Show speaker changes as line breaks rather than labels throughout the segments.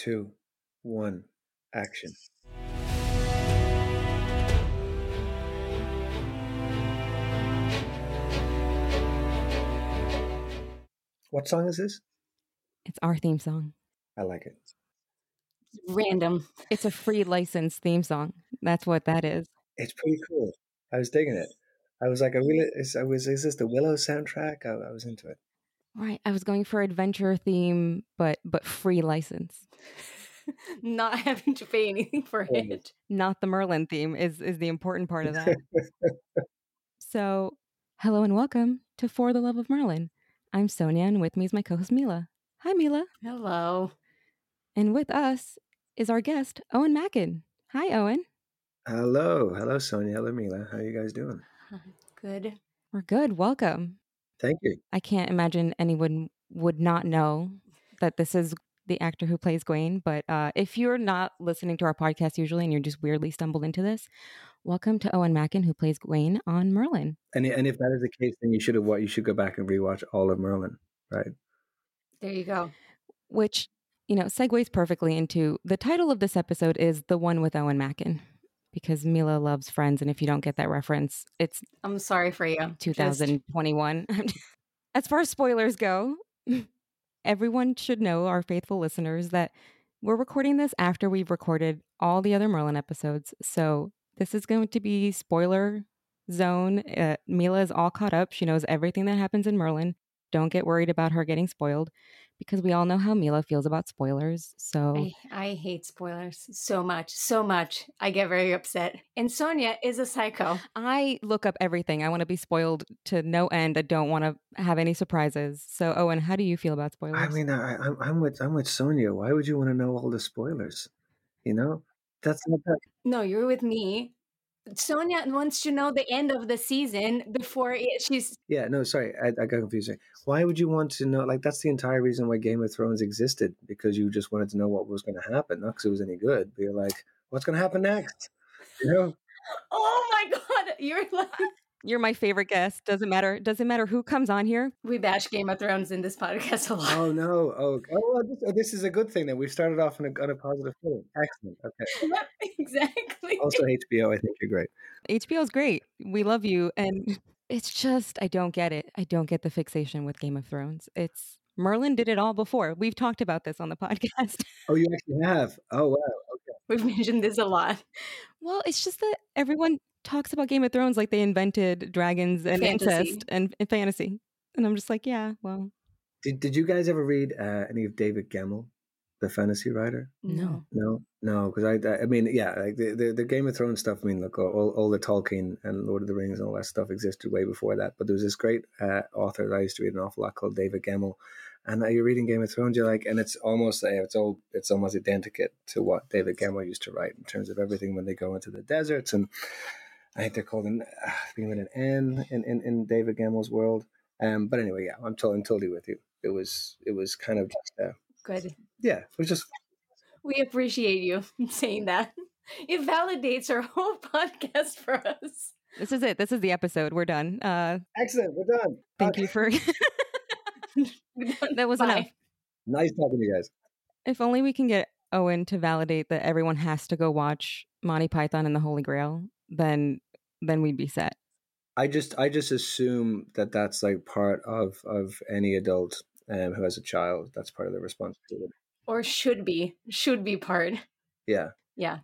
two, one, action. What song is this?
It's our theme song.
I like it.
Random.
It's a free license theme song. That's what that is.
It's pretty cool. I was digging it. I was like, I really, is, I was, is this the Willow soundtrack? I, I was into it.
Right. I was going for adventure theme, but but free license.
Not having to pay anything for it.
Not the Merlin theme is is the important part of that. so, hello and welcome to For the Love of Merlin. I'm Sonia, and with me is my co-host Mila. Hi, Mila.
Hello.
And with us is our guest, Eoin Macken. Hi, Eoin.
Hello. Hello, Sonia. Hello, Mila. How are you guys doing?
Good.
We're good. Welcome.
Thank you.
I can't imagine anyone would not know that this is the actor who plays Gwaine. But uh, if you're not listening to our podcast usually and you're just weirdly stumbled into this, welcome to Eoin Macken, who plays Gwaine on Merlin.
And, and if that is the case, then you should have what you should go back and rewatch all of Merlin, right?
There you go.
which you know segues perfectly into the title of this episode is the one with Eoin Macken because Mila loves Friends, and if you don't get that reference, it's
I'm sorry for you. Just-
2021. as far as spoilers go, everyone should know, our faithful listeners, that we're recording this after we've recorded all the other Merlin episodes. So this is going to be spoiler zone. Uh, Mila is all caught up. She knows everything that happens in Merlin. Don't get worried about her getting spoiled because we all know how Mila feels about spoilers. So
I, I hate spoilers so much, so much. I get very upset. And Sonia is a psycho.
I look up everything. I want to be spoiled to no end. I don't want to have any surprises. So, Eoin, how do you feel about spoilers?
I mean, I, I'm, I'm with I'm with Sonia. Why would you want to know all the spoilers? You know, that's not that.
No, you're with me. Sonia wants to know the end of the season before it, she's.
Yeah, no, sorry, I, I got confused. Why would you want to know? Like, that's the entire reason why Game of Thrones existed because you just wanted to know what was going to happen, not because it was any good. But you're like, what's going to happen next? You know?
Oh my God. You're like.
You're my favorite guest. Doesn't matter. Doesn't matter who comes on here.
We bash Game of Thrones in this podcast a lot.
Oh no! Oh, oh well, this, this is a good thing. that we've started off on a, on a positive footing. Excellent. Okay.
Yep, exactly.
Also, HBO, I think you're great.
HBO's great. We love you. And it's just, I don't get it. I don't get the fixation with Game of Thrones. It's Merlin did it all before. We've talked about this on the podcast.
Oh, you actually have. Oh wow. Okay.
We've mentioned this a lot.
well, it's just that everyone talks about Game of Thrones like they invented dragons and
Fantasy.
incest and, and fantasy. And I'm just like, yeah, well,
Did Did you guys ever read uh, any of David Gemmell, the fantasy writer?
No.
No, no, because I, I mean, yeah, like the, the the Game of Thrones stuff. I mean, look, all, all the Tolkien and Lord of the Rings and all that stuff existed way before that. But there was this great uh, author that I used to read an awful lot called David Gemmell, and you're reading Game of Thrones, you're like, and it's almost uh, it's all it's almost identical to what David Gemmell used to write in terms of everything when they go into the deserts, and I think they're called an uh, being with an N in, in in David Gemmell's world. Um, but anyway, yeah, I'm, to- I'm totally with you. It was it was kind of just uh,
Good.
yeah, it was just
We appreciate you saying that. It validates our whole podcast for us.
this is it. This is the episode. We're done. Uh,
excellent. We're done.
thank
Okay.
you for that was
Bye.
enough.
Nice talking to you guys.
If only we can get Eoin to validate that everyone has to go watch Monty Python and the Holy Grail, then then we'd be set.
I just I just assume that that's like part of of any adult um, who has a child. That's part of their responsibility.
Or should be. Should be part.
Yeah,
Yeah.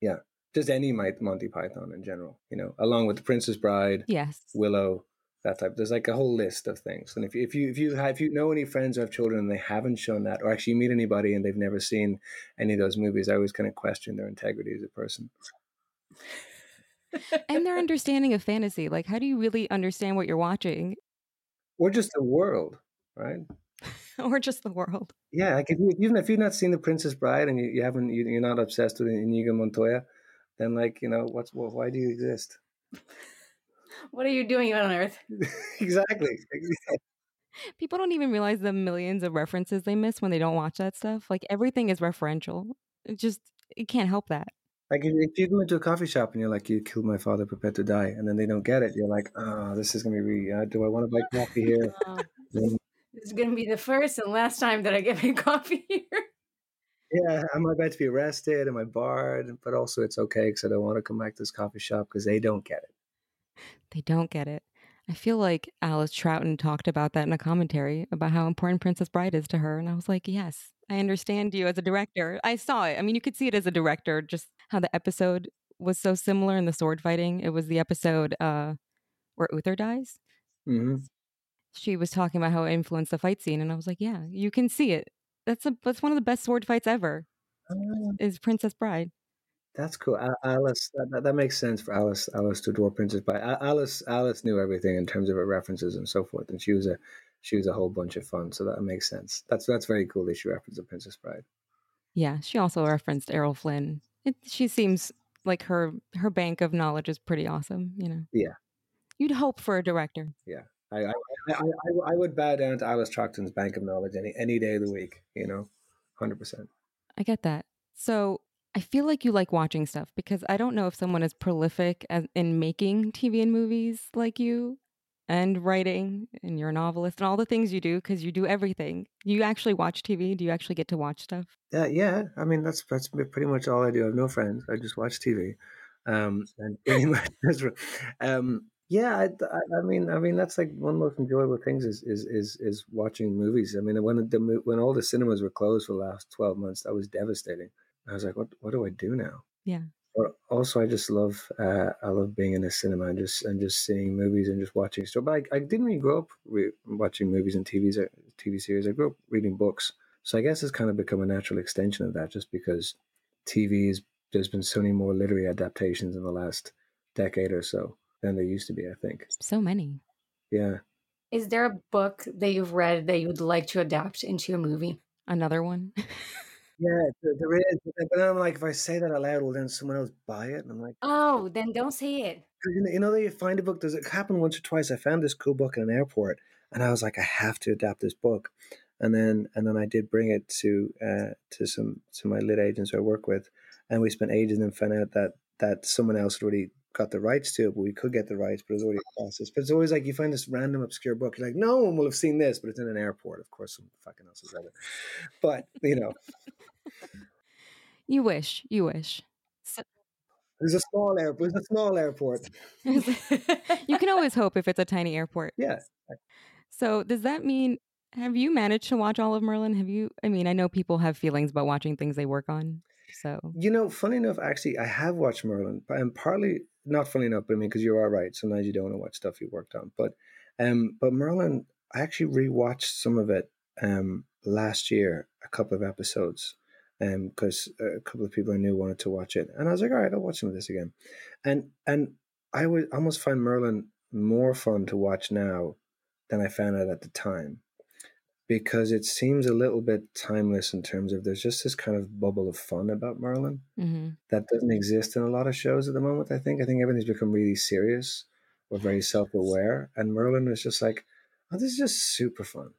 Yeah.
Just any Mi- Monty Python in general. You know, along with the Princess Bride,
Yes.
Willow, that type. There's like a whole list of things. And if you, if you if you have, if you know any friends who have children and they haven't shown that, or actually meet anybody and they've never seen any of those movies, I always kind of question their integrity as a person.
And their understanding of fantasy. Like, how do you really understand what you're watching
Or just the world, right?
or just the world?
Yeah, like if you, even if you've not seen The Princess Bride and you, you haven't, you, you're not obsessed with Inigo Montoya, then like you know what's well, why do you exist?
What are you doing on Earth?
exactly.
People don't even realize the millions of references they miss when they don't watch that stuff. Like, everything is referential. It just, it can't help that.
Like if, if you go into a coffee shop and you're like, "You killed my father, prepare to die," and then they don't get it, you're like, "Oh, this is gonna be really. Uh, do I want to buy coffee here?" Then-
this is going to be the first and last time that I get my coffee here.
yeah, yeah, am I about to be arrested? Am I barred? But also, it's okay because I don't want to come back to this coffee shop because they don't get it.
They don't get it. I feel like Alice Troughton talked about that in a commentary about how important Princess Bride is to her. And I was like, yes, I understand you as a director. I saw it. I mean, you could see it as a director, just how the episode was so similar in the sword fighting. It was the episode uh, where Uther dies.
Mm-hmm.
She was talking about how it influenced the fight scene. And I was like, yeah, you can see it. That's a that's one of the best sword fights ever.
Oh,
Is Princess Bride.
that's cool. Alice, that, that, makes sense for Alice. Alice to adore Princess Bride. Alice, Alice knew everything in terms of her references and so forth, and she was a she was a whole bunch of fun. So that makes sense. That's that's very cool that she referenced the Princess Bride.
Yeah, she also referenced Errol Flynn. It, she seems like her her bank of knowledge is pretty awesome. You know.
Yeah.
You'd hope for a director.
I I, I, I, I would bow down to Alice Troughton's bank of knowledge any any day of the week. You know, hundred percent.
I get that. So I feel like you like watching stuff because I don't know if someone as prolific as in making TV and movies like you and writing and you're a novelist and all the things you do because you do everything. You actually watch TV? Do you actually get to watch stuff?
Yeah, yeah. I mean, that's that's pretty much all I do. I have no friends. I just watch TV, um, and pretty much. Um, yeah, I, I, I mean, I mean, that's like one of the most enjoyable things is is is is watching movies. I mean, when the when all the cinemas were closed for the last twelve months, that was devastating. I was like, what what do I do now?
Yeah.
But also, I just love uh, I love being in a cinema and just and just seeing movies and just watching stuff. But I, I didn't really grow up re- watching movies and TVs uh, TV series. I grew up reading books, so I guess it's kind of become a natural extension of that. Just because TV is there's been so many more literary adaptations in the last decade or so than there used to be. I think.
So many.
Yeah.
Is there a book that you've read that you would like to adapt into a movie?
Another one.
Yeah, there is. But then I'm like, if I say that out loud, will then someone else buy it? And I'm like,
Oh, then don't say it.
you know, you know, that you find a book. Does it happen once or twice? I found this cool book in an airport, and I was like, I have to adapt this book. And then, and then I did bring it to uh, to some to my lit agents who I work with, and we spent ages and found out that that someone else had already got the rights to it, but we could get the rights, but it was already a process. But it's always like you find this random obscure book, you're like, no one will have seen this, but it's in an airport. Of course, some fucking else has read it. But you know,
you wish. You wish. So,
there's a small airport. There's a small airport.
you can always hope if it's a tiny airport.
Yeah.
So does that mean have you managed to watch all of Merlin? Have you I mean, I know people have feelings about watching things they work on. So
You know, funny enough, actually, I have watched Merlin, but and partly not funny enough, but I mean, because you are right. Sometimes you don't know what stuff you worked on, but um, but Merlin, I actually rewatched some of it um last year, a couple of episodes, um, because a couple of people I knew wanted to watch it, and I was like, all right, I'll watch some of this again, and and I would almost find Merlin more fun to watch now than I found it at the time. Because it seems a little bit timeless in terms of there's just this kind of bubble of fun about Merlin
mhm.
that doesn't exist in a lot of shows at the moment. I think I think everything's become really serious or very self aware, and Merlin was just like, oh, this is just super fun.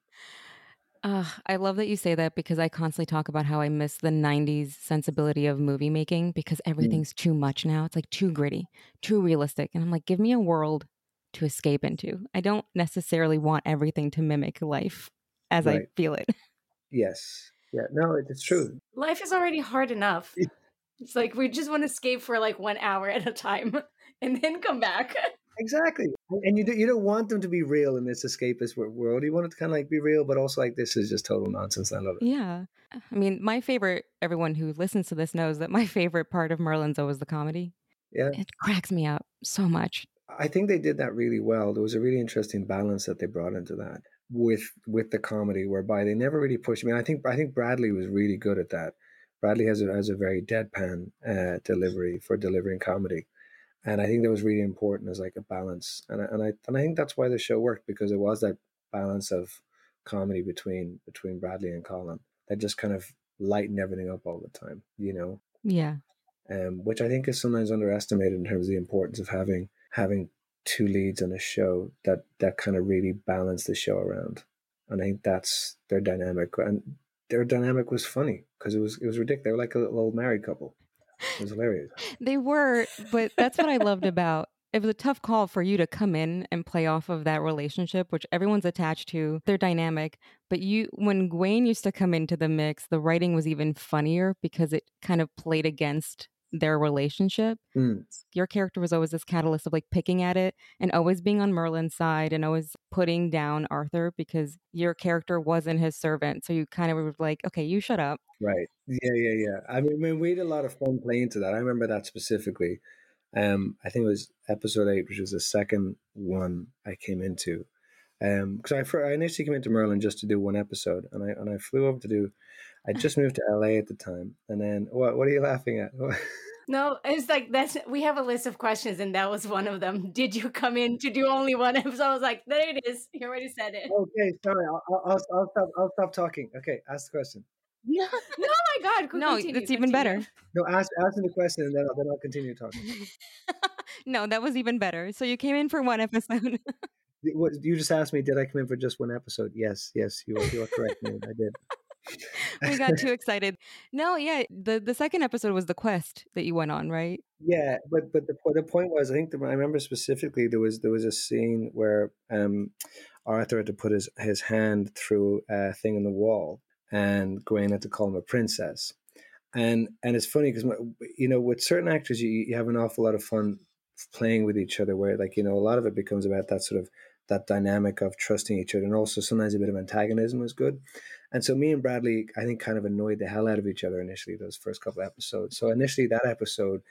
Uh, I love that you say that because I constantly talk about how I miss the 90s sensibility of movie making because everything's too much now. It's like too gritty, too realistic. And I'm like, give me a world to escape into. I don't necessarily want everything to mimic life as I feel it.
Yes, yeah, no, it's true.
Life is already hard enough. It's like we just want to escape for like one hour at a time and then come back.
Exactly, and you do, you don't want them to be real in this escapist world. You want it to kind of like be real, but also like this is just total nonsense. I love it.
Yeah. I mean, my favorite, everyone who listens to this knows that my favorite part of Merlin's always the comedy.
Yeah,
It cracks me up so much.
I think they did that really well. There was a really interesting balance that they brought into that with with the comedy, whereby they never really pushed. I mean, I think I think Bradley was really good at that. Bradley has a has a very deadpan uh, delivery for delivering comedy, and I think that was really important as like a balance. And I, and I and I think that's why the show worked because it was that balance of comedy between between Bradley and Colin that just kind of lightened everything up all the time. You know,
Yeah.
um, which I think is sometimes underestimated in terms of the importance of having having two leads on a show that that kind of really balance the show around. And I think that's their dynamic, and their dynamic was funny because it was it was ridiculous. They were like a little old married couple. It was hilarious.
They were, but that's what I loved about it was a tough call for you to come in and play off of that relationship, which everyone's attached to. They're dynamic. But you, when Gwaine used to come into the mix, the writing was even funnier because it kind of played against their relationship.
Mm.
Your character was always this catalyst of like picking at it and always being on Merlin's side and always putting down Arthur because your character wasn't his servant. So you kind of were like, okay, you shut up.
Right. Yeah, yeah, yeah. I mean, I mean, we had a lot of fun playing to that. I remember that specifically. Um, I think it was episode eight, which was the second one I came into. Um, because I, I initially came into Merlin just to do one episode, and I and I flew over to do. I just moved to LA at the time, and then what? What are you laughing at?
No, it's like that's we have a list of questions, and that was one of them. Did you come in to do only one episode? I was like, there it is. You already said it.
okay, sorry. I'll, I'll, I'll, I'll stop. I'll stop talking. Okay, ask the question.
No, no, my God. co-
no,
continue,
it's even
continue.
better.
No, ask ask me the question, and then I'll, then I'll continue talking.
no, that was even better. So you came in for one episode.
What, you just asked me, did I come in for just one episode? Yes, yes, you are, you are correct. man, I did.
we got too excited. No, yeah, the the second episode was the quest that you went on, right?
Yeah, but but the the point was, I think the, I remember specifically there was there was a scene where um, Arthur had to put his his hand through a thing in the wall, and Gwaine had to call him a princess, and and it's funny because you know with certain actors you you have an awful lot of fun playing with each other, where like you know a lot of it becomes about that sort of that dynamic of trusting each other, and also sometimes a bit of antagonism is good. And so me and Bradley, I think, kind of annoyed the hell out of each other initially those first couple episodes. So initially that episode,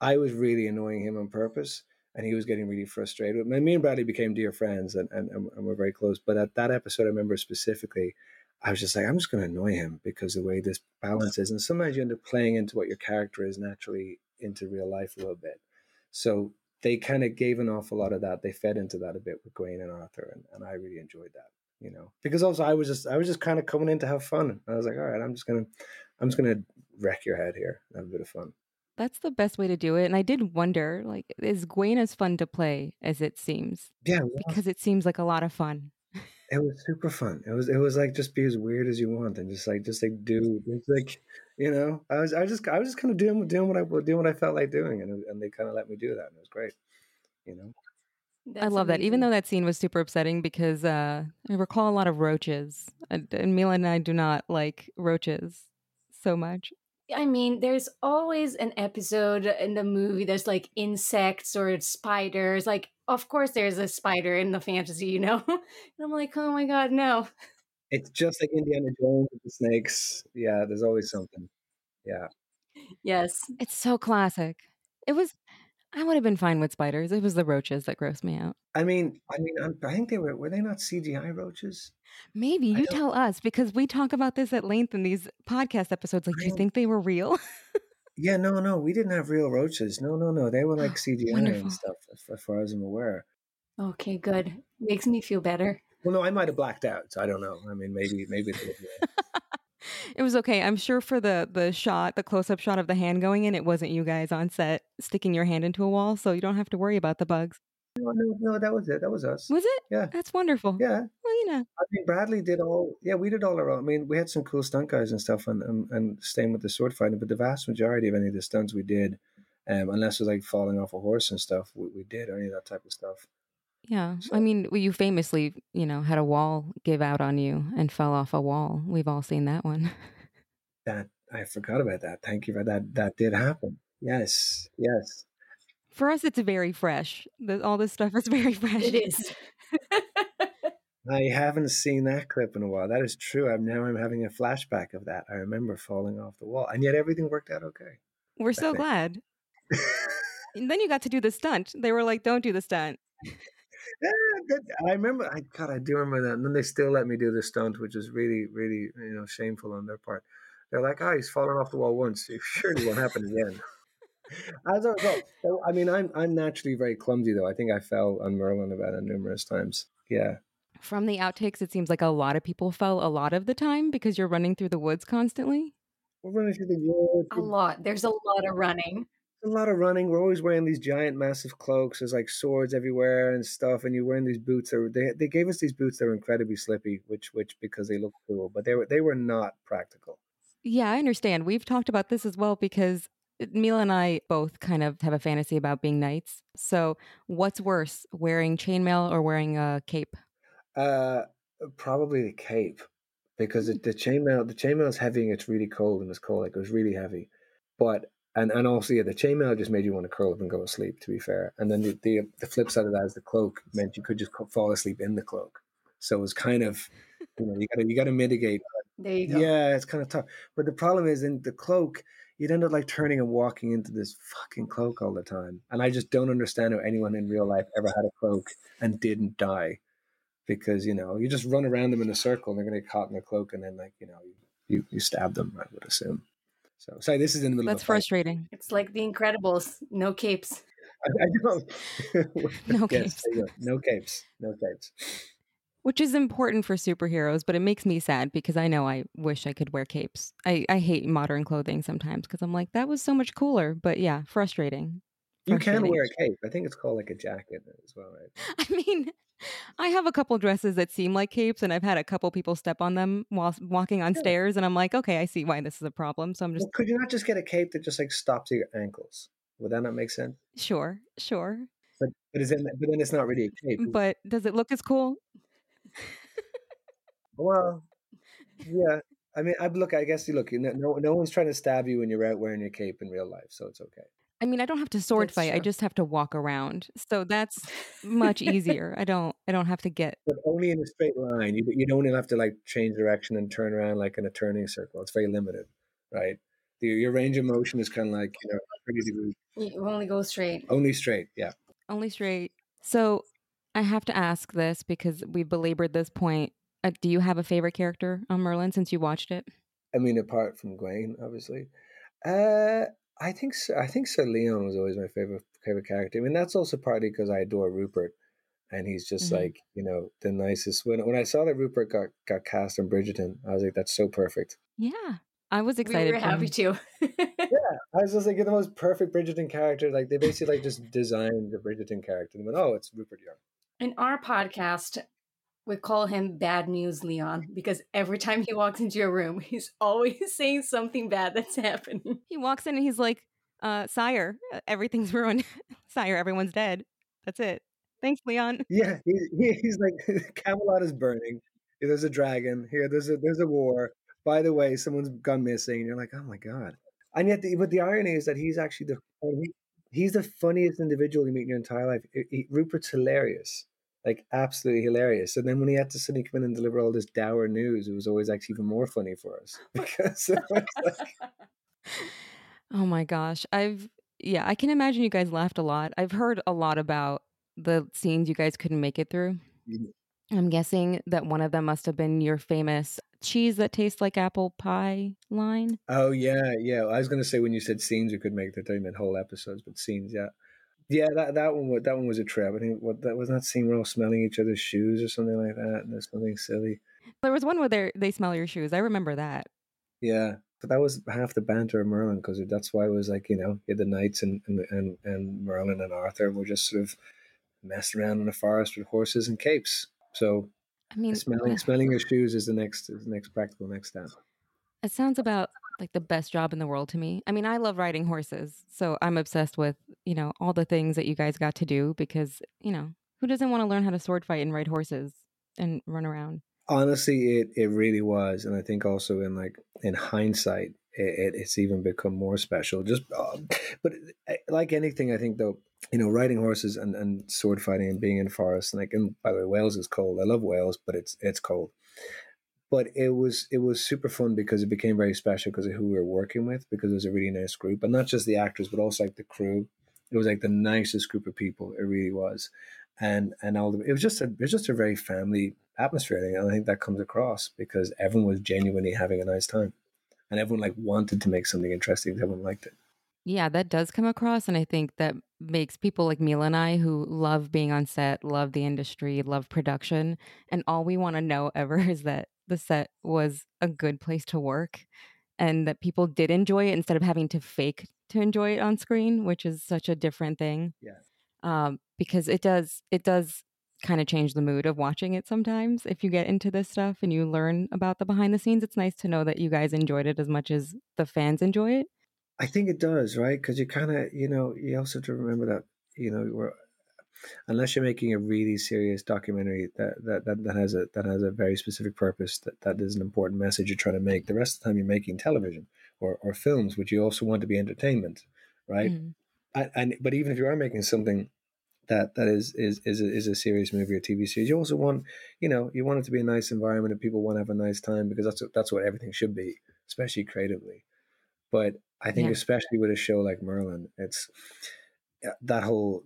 I was really annoying him on purpose, and he was getting really frustrated. with me. Me and Bradley became dear friends, and, and, and we're very close. But at that episode, I remember specifically, I was just like, I'm just going to annoy him because the way this balance is. And sometimes you end up playing into what your character is naturally into real life a little bit. So they kind of gave an awful lot of that. They fed into that a bit with Gwaine and Arthur, and, and I really enjoyed that. You know, because also I was just I was just kind of coming in to have fun. I was like, all right, I'm just gonna I'm just gonna wreck your head here, have a bit of fun.
That's the best way to do it. And I did wonder, like, is Gwaine as fun to play as it seems?
Yeah, was,
Because it seems like a lot of fun.
it was super fun. It was it was like just be as weird as you want and just like just like do it's like you know I was I was just I was just kind of doing doing what I doing what I felt like doing and and they kind of let me do that and it was great. You know.
I
That's
love that. Even though that scene was super upsetting because uh, I recall a lot of roaches. And, and Mila and I do not like roaches so much.
I mean, there's always an episode in the movie that's like insects or spiders. Like, of course, there's a spider in the fantasy, you know? and I'm like, oh my God, no.
It's just like Indiana Jones with the snakes. Yeah, there's always something. Yeah.
Yes.
It's so classic. It was, I would have been fine with spiders. It was the roaches that grossed me out.
I mean, I mean, I'm, I think they were. Were they not CGI roaches?
Maybe you tell us because we talk about this at length in these podcast episodes. Like, do you think they were real?
Yeah, no, no, we didn't have real roaches. No, no, no, they were like oh, CGI
Wonderful.
and stuff, as, as far as I'm aware.
Okay, good. Makes me feel better.
Well, no, I might have blacked out. So I don't know. I mean, maybe, maybe. They were.
it was okay. I'm sure for the the shot, the close up shot of the hand going in, it wasn't you guys on set sticking your hand into a wall, so you don't have to worry about the bugs.
no, no, no, that was it. That was us.
Was it?
Yeah.
That's wonderful.
Yeah,
Well, you know.
I mean, Bradley did all. Yeah, we did all our own. I mean, we had some cool stunt guys and stuff, and and, and staying with the sword fighting. But the vast majority of any of the stunts we did, um, unless it was like falling off a horse and stuff, we, we did any of that type of stuff.
Yeah.
So-
I mean, well, you famously, you know, had a wall give out on you and fell off a wall. We've all seen that one.
That I forgot about that. Thank you for that. That did happen. Yes, yes.
For us, it's very fresh. The, all this stuff is very fresh.
It is.
I haven't seen that clip in a while. That is true. I'm now I'm having a flashback of that. I remember falling off the wall, and yet everything worked out okay.
We're so
think.
glad. And then you got to do the stunt. They were like, "Don't do the stunt."
Yeah. I remember. I God, I do remember that. And then they still let me do the stunt, which is really, really, you know, shameful on their part. They're like, "Oh, he's fallen off the wall once. It surely won't happen again." As a result, so, I mean, I'm I'm naturally very clumsy, though. I think I fell on Merlin about it numerous times. Yeah,
From the outtakes, it seems like a lot of people fell a lot of the time because you're running through the woods constantly.
we're running through the woods.
a lot. There's a lot of running.
A lot of running. We're always wearing these giant, massive cloaks. There's like swords everywhere and stuff, and you're wearing these boots. That they they gave us these boots that were incredibly slippy, which which because they look cool, but they were they were not practical.
Yeah, I understand. We've talked about this as well because Mila and I both kind of have a fantasy about being knights. So, what's worse, wearing chainmail or wearing a cape?
Uh, probably the cape because it, the chainmail the chainmail is heavy and it's really cold and it's cold like it was really heavy, but and and also yeah the chainmail just made you want to curl up and go to sleep to be fair. And then the the, the flip side of that is the cloak meant you could just fall asleep in the cloak. So it was kind of you know you got to you got to mitigate uh,
There you go.
yeah it's kind of tough. But the problem is in the cloak you'd end up like turning and walking into this fucking cloak all the time. And I just don't understand how anyone in real life ever had a cloak and didn't die. Because you know you just run around them in a circle and they're gonna get caught in a cloak and then like you know you you, you stab them I would assume so sorry this is in the middle
That's
of a fight.
frustrating.
It's like the Incredibles, no capes.
I, I don't.
No
yes,
capes.
there you go. No capes. No capes.
Which is important for superheroes, but it makes me sad because I know I wish I could wear capes. I, I hate modern clothing sometimes because I'm like, that was so much cooler. But yeah, frustrating.
You can wear a cape. I think it's called like a jacket as well, right?
I mean, I have a couple dresses that seem like capes, and I've had a couple people step on them while walking on
Yeah.
stairs, and I'm like, okay, I see why this is a problem. So I'm just
Well, could you not just get a cape that just like stops at your ankles? Would that not make sense?
sure, sure.
But but is it, but then it's not really a cape. is it?
But does it look as cool?
Well, yeah. I mean, I look. I guess you look. No, no one's trying to stab you when you're out wearing your cape in real life, so it's okay.
I mean, I don't have to sword
That's
fight. I just have to walk around. So that's much easier. I don't I don't have to get
But only in a straight line. You you don't even have to like change direction and turn around like in a turning circle. It's very limited, right? Your, your range of motion is kind of like you know 30 degrees,
You only go straight.
only straight. Yeah.
only straight. So I have to ask this because we belabored this point. Uh, do you have a favorite character on Merlin since you watched it?
I mean, apart from Gwen, obviously. Uh, I think Sir, I think Sir Leon was always my favorite favorite character. I mean, that's also partly because I adore Rupert, and he's just
Mhm.
like you know the nicest. When when I saw that Rupert got got cast on Bridgerton, I was like, that's so perfect.
Yeah. I was
We
excited.
were happy
him.
too.
Yeah, I was just like, you're the most perfect Bridgerton character. Like they basically like just designed the Bridgerton character and went, oh, it's Rupert Young.
In our podcast, we call him Bad News Leon because every time he walks into your room, he's always saying something bad that's happening.
He walks in and he's like, uh, "Sire, uh, everything's ruined. Sire, everyone's dead. That's it. Thanks, Leon."
Yeah, he, he, he's like Camelot is burning. Here, There's a dragon. Here, there's a there's a war. By the way, someone's gone missing. You're like, oh my god. And yet, the, but the irony is that he's actually the he, he's the funniest individual you meet in your entire life. He- he- Rupert's hilarious, like absolutely hilarious. And then when he had to suddenly come in and deliver all this dour news, it was always actually even more funny for us because like,
Oh my gosh. I've yeah, I can imagine you guys laughed a lot. I've heard a lot about the scenes you guys couldn't make it through.
you-
I'm guessing that one of them must have been your famous cheese that tastes like apple pie line.
oh yeah, yeah. I was gonna say when you said scenes, you could make the time in whole episodes, but scenes, yeah. Yeah, that, that one that one was a trip. I think what that was that scene where all smelling each other's shoes or something like that, and there's something silly.
There was one where they they smell your shoes. I remember that.
Yeah, but that was half the banter of Merlin because that's why it was like you know you had the knights and and and, and Merlin and Arthur were just sort of messing around in the forest with horses and capes. So
I mean,
smelling uh smelling your shoes is the next is the next practical next step.
It sounds about like the best job in the world to me. I mean, I love riding horses, so I'm obsessed with, you know, all the things that you guys got to do because, you know, who doesn't want to learn how to sword fight and ride horses and run around?
Honestly, it it really was, and I think also in like in hindsight, it, it it's even become more special. Just, uh, but uh, like anything, I think though, you know, riding horses and, and sword fighting and being in forests, and like, and by the way, Wales is cold. I love Wales, but it's it's cold. But it was it was super fun because it became very special because of who we were working with because it was a really nice group, and not just the actors, but also like the crew. It was like the nicest group of people. It really was, and and all the, it was just a it was just a very family atmosphere, and I think that comes across because everyone was genuinely having a nice time, and everyone like wanted to make something interesting Everyone liked it.
Yeah, that does come across. And I think that makes people like Mila and I who love being on set, love the industry, love production. And all we want to know ever is that the set was a good place to work and that people did enjoy it instead of having to fake to enjoy it on screen, which is such a different thing.
Yeah.
Um, because it does, it does kind of change the mood of watching it sometimes. If you get into this stuff and you learn about the behind the scenes, it's nice to know that you guys enjoyed it as much as the fans enjoy it.
I think it does, right? Because you kind of, you know, you also have to remember that, you know, we're unless you're making a really serious documentary that, that, that, that has a that has a very specific purpose that, that is an important message you're trying to make. The rest of the time you're making television or, or films, which you also want to be entertainment, right? Mm. And, and but even if you are making something that that is is is a, is a serious movie or TV series, you also want you know you want it to be a nice environment and people want to have a nice time because that's what, that's what everything should be, especially creatively. But I think yeah. especially with a show like Merlin, it's that whole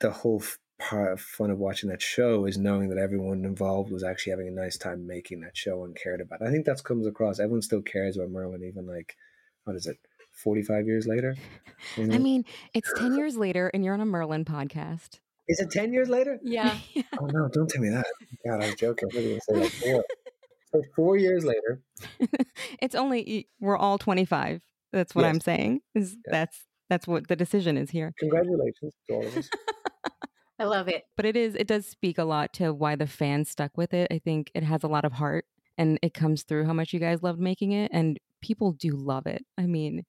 the whole part of fun of watching that show is knowing that everyone involved was actually having a nice time making that show and cared about. It. I think that comes across. Everyone still cares about Merlin, even like what is it, forty five years later?
I mm-hmm. mean, it's ten years later, and you're on a Merlin podcast.
Is it ten years later?
Yeah.
oh no! Don't tell me that. God, I was joking. I was going say like four. so four years later.
it's only we're all twenty five. That's what yes. I'm saying. Is yeah. that's that's what the decision is here.
Congratulations to all of us.
I love it.
But it is it does speak a lot to why the fans stuck with it. I think it has a lot of heart and it comes through how much you guys loved making it and people do love it. I mean,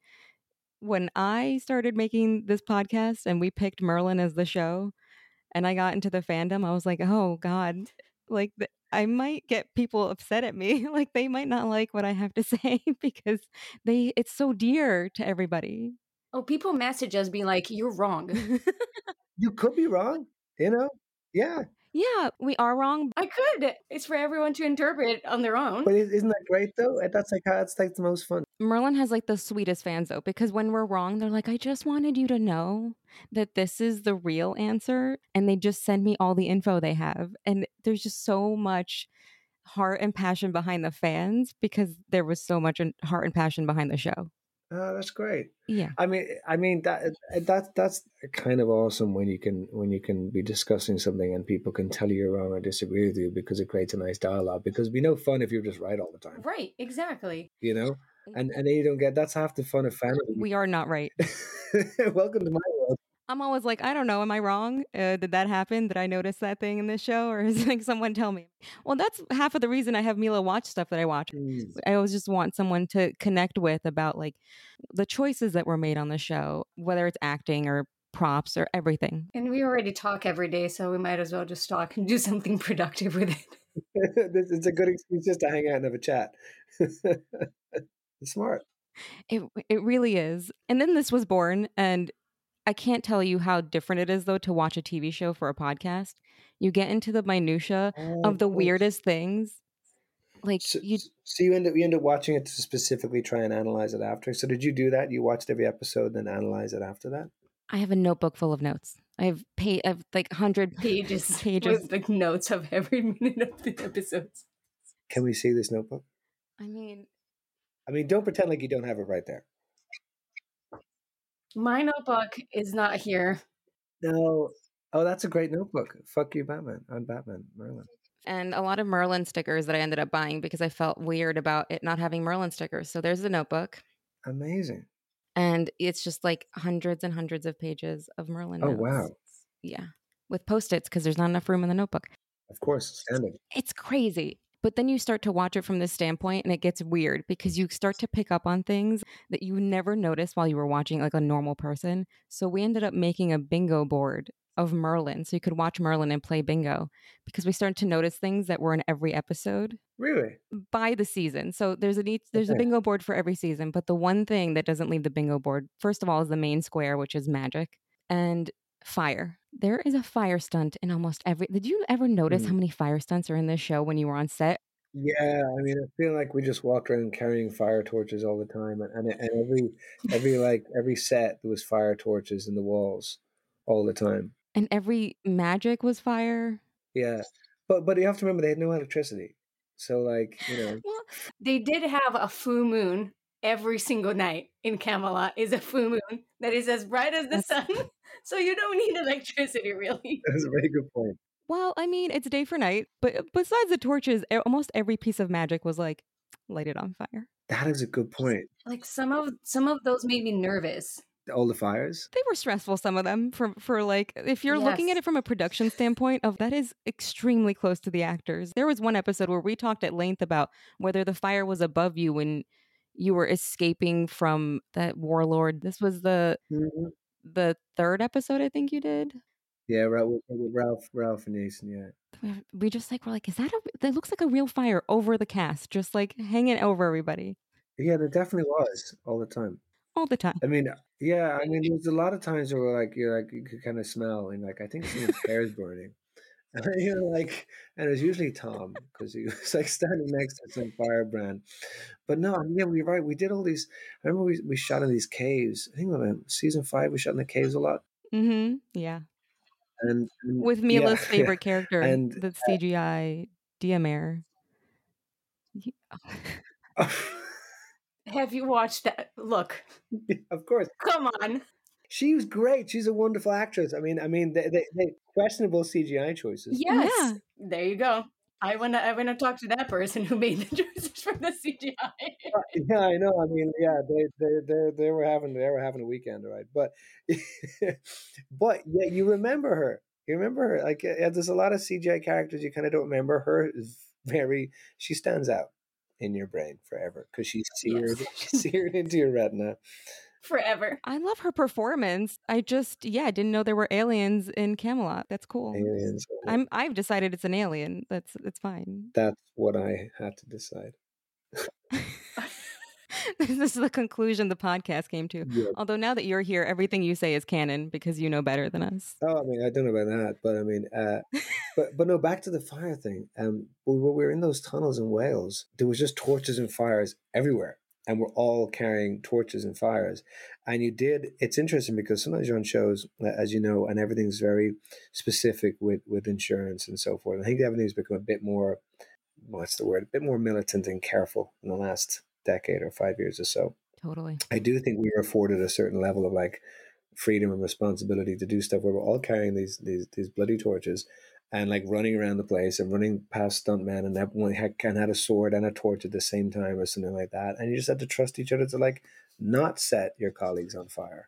when I started making this podcast and we picked Merlin as the show and I got into the fandom, I was like, "Oh god, like the, I might get people upset at me. like they might not like what I have to say because they it's so dear to everybody."
Oh, people message us being like, "You're wrong."
you could be wrong. You know? Yeah.
Yeah, we are wrong.
I could. It's for everyone to interpret on their own.
But isn't that great though? That's like how it's like the most fun.
Merlin has like the sweetest fans though, because when we're wrong, they're like, I just wanted you to know that this is the real answer. And they just send me all the info they have. And there's just so much heart and passion behind the fans because there was so much heart and passion behind the show.
Oh, that's great.
Yeah.
I mean, I mean that that that's kind of awesome when you can when you can be discussing something and people can tell you you're wrong or disagree with you because it creates a nice dialogue. Because we no fun if you're just right all the time.
Right. Exactly.
You know, and and then you don't get that's half the fun of family.
We are not right.
Welcome to my world.
I'm always like, I don't know, am I wrong? Uh, did that happen? Did I notice that thing in this show, or is like someone tell me? Well, that's half of the reason I have Mila watch stuff that I watch. Mm. I always just want someone to connect with about like the choices that were made on the show, whether it's acting or props or everything.
And we already talk every day, so we might as well just talk and do something productive with it.
it's a good excuse just to hang out and have a chat. smart.
It it really is. And then this was born, and I can't tell you how different it is though to watch a TV show for a podcast. You get into the minutia oh, of the oh. weirdest things. Like
so,
you
So you end up you end up watching it to specifically try and analyze it after. So did you do that? You watched every episode and then analyze it after that?
I have a notebook full of notes. I have pay of like hundred
pages pages with the notes of every minute of the episodes.
Can we see this notebook?
I mean
I mean don't pretend like you don't have it right there.
My notebook is not here.
No. Oh, that's a great notebook. Fuck you, Batman. I'm Batman, Merlin.
And a lot of Merlin stickers that I ended up buying because I felt weird about it not having Merlin stickers. So there's the notebook.
Amazing.
And it's just like hundreds and hundreds of pages of Merlin.
Oh,
notes.
wow.
Yeah. With post its because there's not enough room in the notebook.
Of course, standing.
It's crazy. But then you start to watch it from this standpoint and it gets weird because you start to pick up on things that you never noticed while you were watching like a normal person. So we ended up making a bingo board of Merlin so you could watch Merlin and play bingo because we started to notice things that were in every episode.
Really?
By the season. So there's a neat, there's okay. a bingo board for every season, but the one thing that doesn't leave the bingo board first of all is the main square which is magic and fire. There is a fire stunt in almost every. Did you ever notice mm. how many fire stunts are in this show when you were on set?
Yeah, I mean, I feel like we just walked around carrying fire torches all the time, and and, and every every like every set there was fire torches in the walls all the time.
And every magic was fire.
Yeah, but but you have to remember they had no electricity, so like you know.
Well, they did have a full moon every single night in Camelot is a full moon that is as bright as the sun. So you don't need electricity, really.
That's a very good point.
Well, I mean, it's day for night, but uh, besides the torches, almost every piece of magic was like light it on fire.
That is a good point.
Like some of some of those made me nervous.
All the fires?
They were stressful some of them for for like if you're yes. looking at it from a production standpoint of that is extremely close to the actors. There was one episode where we talked at length about whether the fire was above you when you were escaping from that warlord. This was the
Mm-hmm.
the third episode I think you did.
Yeah, Ralph, Ralph, Ralph and Jason. Yeah,
We just like were like, is that a that looks like a real fire over the cast, just like hanging over everybody
yeah, there definitely was all the time.
all the time.
I mean, yeah, I mean, there's a lot of times where like you're like you could kind of smell and like I think someone's hair is burning. And you're like, and it was usually Tom because he was like standing next to some firebrand. But no, yeah, we're right. We did all these. I remember we, we shot in these caves. I think uh, season five we shot in the caves a lot.
Mm-hmm. Yeah.
And, and
With
yeah,
Mila's
yeah.
favorite character,
And,
the CGI Diamair. He-
Have you watched that? Look,
of course,
come on.
She was great. She's a wonderful actress. I mean, I mean, they, they, they questionable CGI choices.
Yes.
Yeah.
There you go. I want to. I want to talk to that person who made the choices for the CGI.
Uh, yeah, I know. I mean, yeah, they they they they were having they were having a weekend, right? But but yeah, you remember her. You remember her. Like, yeah, there's a lot of CGI characters you kind of don't remember. Her is very. She stands out in your brain forever because she's seared
Yes.
seared into your retina.
Forever.
I love her performance. I just yeah, I didn't know there were aliens in Camelot. That's cool.
Aliens.
I'm I've decided it's an alien. That's it's fine.
That's what I had to decide.
this is the conclusion the podcast came to.
Yeah.
Although now that you're here, everything you say is canon because you know better than us.
Oh, I mean, I don't know about that, but I mean, uh, but but no, back to the fire thing. Um, we were, we were in those tunnels in Wales. There was just torches and fires everywhere, and we're all carrying torches and fires. And you did. It's interesting because sometimes you're on shows, as you know, and everything's very specific with with insurance and so forth. I think the everything's become a bit more, what's the word? A bit more militant and careful in the last decade or five years or so.
Totally.
I do think we were afforded a certain level of like freedom and responsibility to do stuff where we're all carrying these these these bloody torches and like running around the place and running past stuntmen and everyone had, can had a sword and a torch at the same time or something like that and you just had to trust each other to like not set your colleagues on fire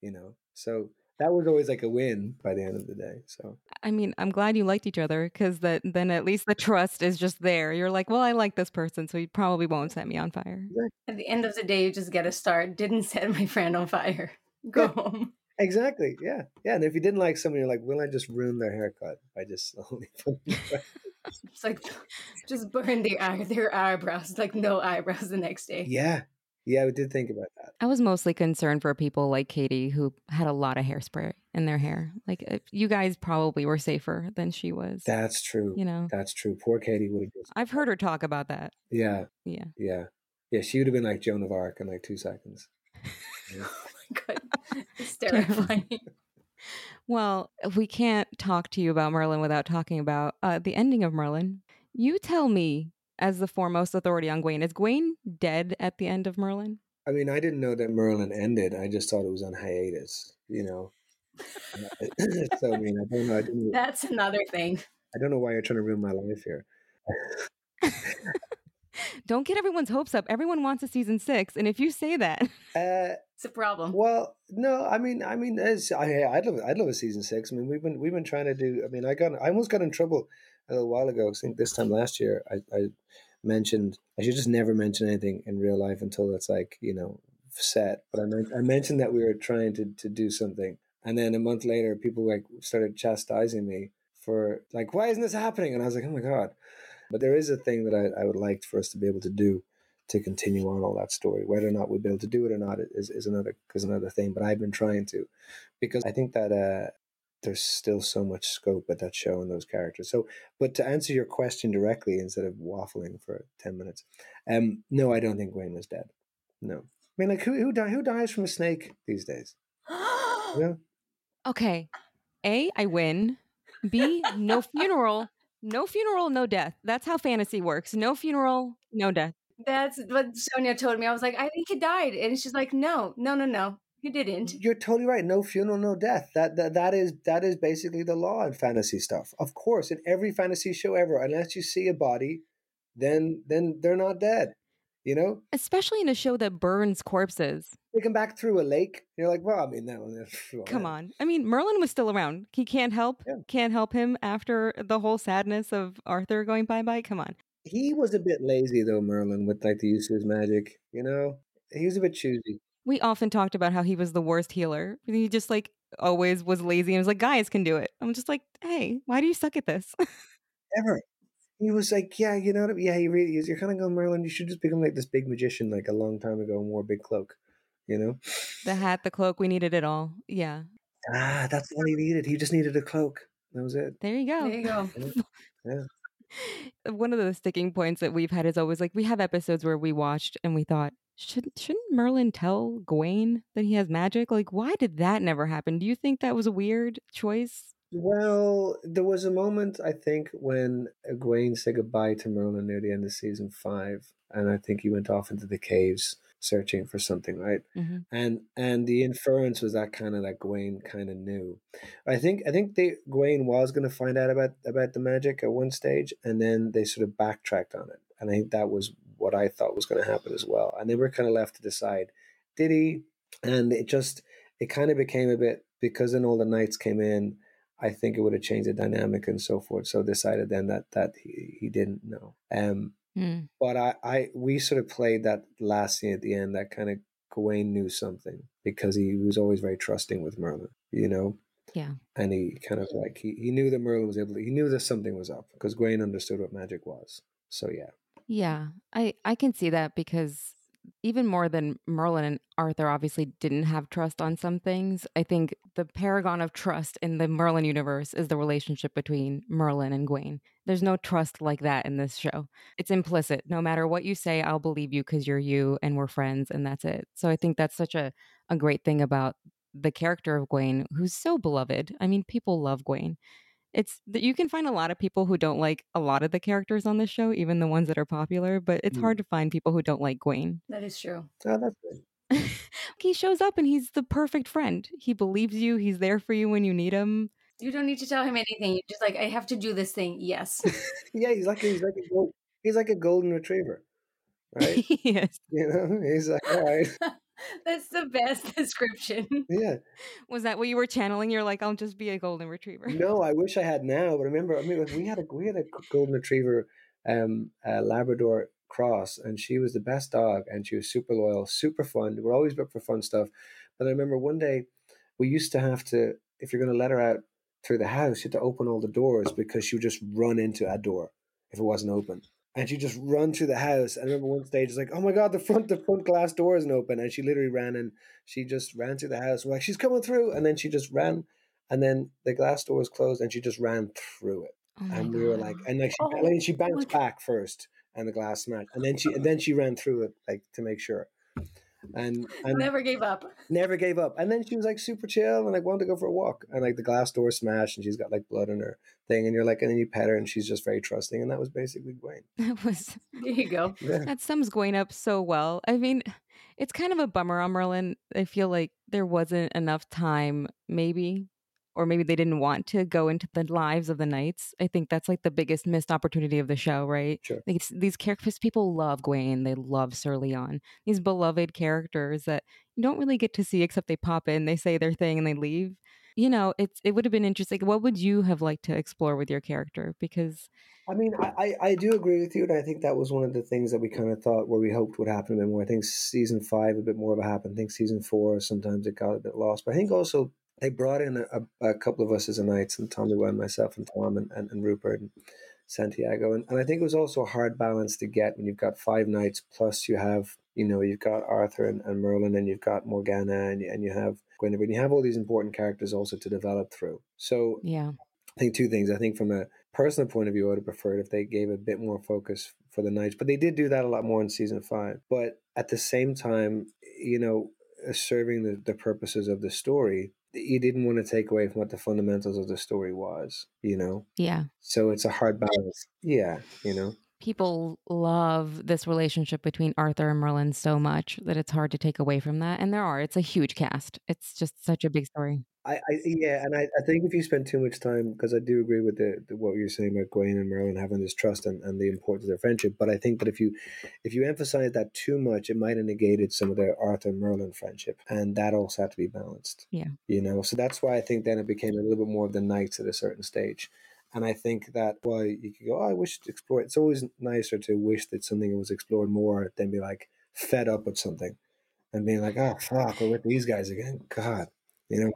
you know so that was always like a win by the end of the day so
I mean, I'm glad you liked each other because that then at least the trust is just there. You're like, well, I like this person, so he probably won't set me on fire.
At the end of the day, you just get a start. Didn't set my friend on fire. Go
Yeah.
home.
Exactly yeah yeah and if you didn't like someone you're like will i just ruin their haircut by just slowly
It's like just burn their eye, their eyebrows. Like no eyebrows the next day.
yeah yeah we did think about that
I was mostly concerned for people like Katie who had a lot of hairspray in their hair. Like you guys probably were safer than she was.
That's true.
you know,
That's true. Poor Katie would have just.
I've heard her talk about that.
Yeah,
Yeah.
yeah, yeah. She would have been like Joan of Arc in like two seconds. Yeah.
Oh my god, it's terrifying.
Well, we can't talk to you about Merlin without talking about uh, the ending of Merlin. You tell me, as the foremost authority on Gwaine, is Gwaine dead at the end of Merlin?
I mean, I didn't know that Merlin ended. I just thought it was on hiatus. You know. so I mean, I don't know. I, didn't,
That's another thing.
I don't know why you're trying to ruin my life here.
Don't get everyone's hopes up. Everyone wants a season six, and if you say that,
Uh,
It's a problem.
well, no, I mean, I mean, as, I, I'd love, I'd love a season six. I mean, we've been, we've been trying to do. I mean, I got, I almost got in trouble a little while ago. I think this time last year, I, I mentioned I should just never mention anything in real life until it's like you know set. But I, I mentioned that we were trying to to do something, and then a month later, people like started chastising me for like, why isn't this happening? And I was like, oh my god. But there is a thing that I, I would like for us to be able to do to continue on all that story. Whether or not we'll be able to do it or not is, is another is another thing. But I've been trying to, because I think that uh, there's still so much scope at that show and those characters. So, but to answer your question directly instead of waffling for ten minutes, um, no, I don't think Gwaine was dead. No, I mean, like who who die, who dies from a snake these days? Know?
okay, A, I win. B, no funeral. No funeral, no death. That's how fantasy works. No funeral, no death.
That's what Sonia told me. I was like, I think he died, and she's like, No, no, no, no, he didn't.
You're totally right. No funeral, no death. That, that that is that is basically the law in fantasy stuff. Of course, in every fantasy show ever, unless you see a body, then then they're not dead. You know,
Especially in a show that burns corpses.
Come back through a lake. You're like, well, I mean, no,
Come on. I mean, Merlin was still around. He can't help
Yeah.
can't help him after the whole sadness of Arthur going bye bye. Come on.
He was a bit lazy though, Merlin, with like the use of his magic. You know, he was a bit choosy.
We often talked about how he was the worst healer. He just like always was lazy and was like, guys can do it. I'm just like, hey, why do you suck at this?
Ever. He was like, yeah, you know what? Yeah, he really is. You're kind of going, Merlin. You should just become like this big magician, like a long time ago, and wore a big cloak. You know,
the hat, the cloak, we needed it all. Yeah.
Ah, that's all he needed. He just needed a cloak. That was it.
There you go.
There you go.
Yeah.
One of the sticking points that we've had is always like we have episodes where we watched and we thought, should shouldn't Merlin tell Gwaine that he has magic? Like, why did that never happen? Do you think that was a weird choice?
Well, there was a moment I think when Gwaine said goodbye to Merlin near the end of season five, and I think he went off into the caves searching for something, right?
Mm-hmm.
And and the inference was that kind of that Gwaine kind of knew. I think I think they Gwaine was going to find out about about the magic at one stage, and then they sort of backtracked on it, and I think that was what I thought was going to happen as well. And they were kind of left to decide, did he? And it just it kind of became a bit because then all the knights came in. I think it would have changed the dynamic and so forth. So decided then that that he, he didn't know. Um,
Mm.
but I, I we sort of played that last scene at the end that kind of Gwaine knew something because he was always very trusting with Merlin, you know.
Yeah.
And he kind of like he, he knew that Merlin was able to he knew that something was up because Gwaine understood what magic was. So yeah.
Yeah. I I can see that because even more than Merlin and Arthur obviously didn't have trust on some things. I think the paragon of trust in the Merlin universe is the relationship between Merlin and Gwaine. There's no trust like that in this show. It's implicit. No matter what you say, I'll believe you because you're you and we're friends and that's it. So I think that's such a, a great thing about the character of Gwaine, who's so beloved. I mean, people love Gwaine it's that you can find a lot of people who don't like a lot of the characters on this show, even the ones that are popular, but it's
Mm.
hard to find people who don't like Gwaine.
That is true.
Oh, that's good.
he shows up and he's the perfect friend. He believes you, he's there for you when you need him.
You don't need to tell him anything. You're just like, I have to do this thing. Yes.
Yeah, he's like he's like a gold, he's like a golden retriever, right?
yes.
you know, he's like all right,
That's the best description.
yeah.
Was that what you were channeling? You're like, I'll just be a golden retriever.
No, I wish I had now, but remember, I mean, we had a we had a golden retriever, um, a Labrador cross, and she was the best dog, and she was super loyal, super fun. We're always up for fun stuff. But I remember one day, we used to have to, if you're going to let her out through the house, you had to open all the doors because she would just run into a door if it wasn't open. And she just run through the house. I remember one stage, it's like, oh my god, the front the front glass door isn't open, and she literally ran and she just ran through the house. We're like, she's coming through, and then she just ran, and then the glass door was closed, and she just ran through it.
Oh
and we were like, and like she,
Oh,
I mean, she bounced back first, and the glass smashed, and then she, and then she ran through it like to make sure, and and never,
Never gave up.
Never gave up. And then she was like super chill and like wanted to go for a walk, and like the glass door smashed, and she's got like blood in her thing, and you're like, and then you pet her, and she's just very trusting, and that was basically Gwaine.
that was
There you go.
Yeah,
That sums Gwaine up so well. I mean, it's kind of a bummer on Merlin. I feel like there wasn't enough time, maybe, or maybe they didn't want to go into the lives of the knights. I think that's like the biggest missed opportunity of the show, right?
Sure.
Like these characters, people love Gwaine, they love Sir Leon. These beloved characters that you don't really get to see except they pop in, they say their thing, and they leave. You know, it's it would have been interesting. What would you have liked to explore with your character? Because
I mean, I, I I do agree with you, and I think that was one of the things that we kind of thought where we hoped would happen a bit more. I think season five a bit more of a happen. I think season four sometimes it got a bit lost, but I think also they brought in a, a, couple of us as a knights, and Tomiwa, myself, and Tom, and, and, and Rupert, and Santiago, and, and I think it was also a hard balance to get when you've got five knights plus you have you know you've got Arthur and, and Merlin, and you've got Morgana, and you, and you have Guinevere, and you have all these important characters also to develop through. So
yeah,
I think two things. I think from a personal point of view, I would have preferred if they gave a bit more focus for the Knights, but they did do that a lot more in season five. But at the same time, you know, serving the, the purposes of the story, you didn't want to take away from what the fundamentals of the story was, you know?
yeah.
So it's a hard balance. Yeah, you know?
People love this relationship between Arthur and Merlin so much that it's hard to take away from that. And there are, it's a huge cast. It's just such a big story.
I, I yeah, and I, I think if you spend too much time, because I do agree with the, the what you're saying about Gwaine and Merlin having this trust and, and the importance of their friendship, but I think that if you if you emphasize that too much, it might have negated some of their Arthur and Merlin friendship, and that also had to be balanced.
Yeah.
you know, so that's why I think then it became a little bit more of the knights at a certain stage, And I think that while you could go, oh, I wish to explore it, it's always nicer to wish that something was explored more than be like fed up with something and being like, oh, fuck, we're with these guys again. God, you know?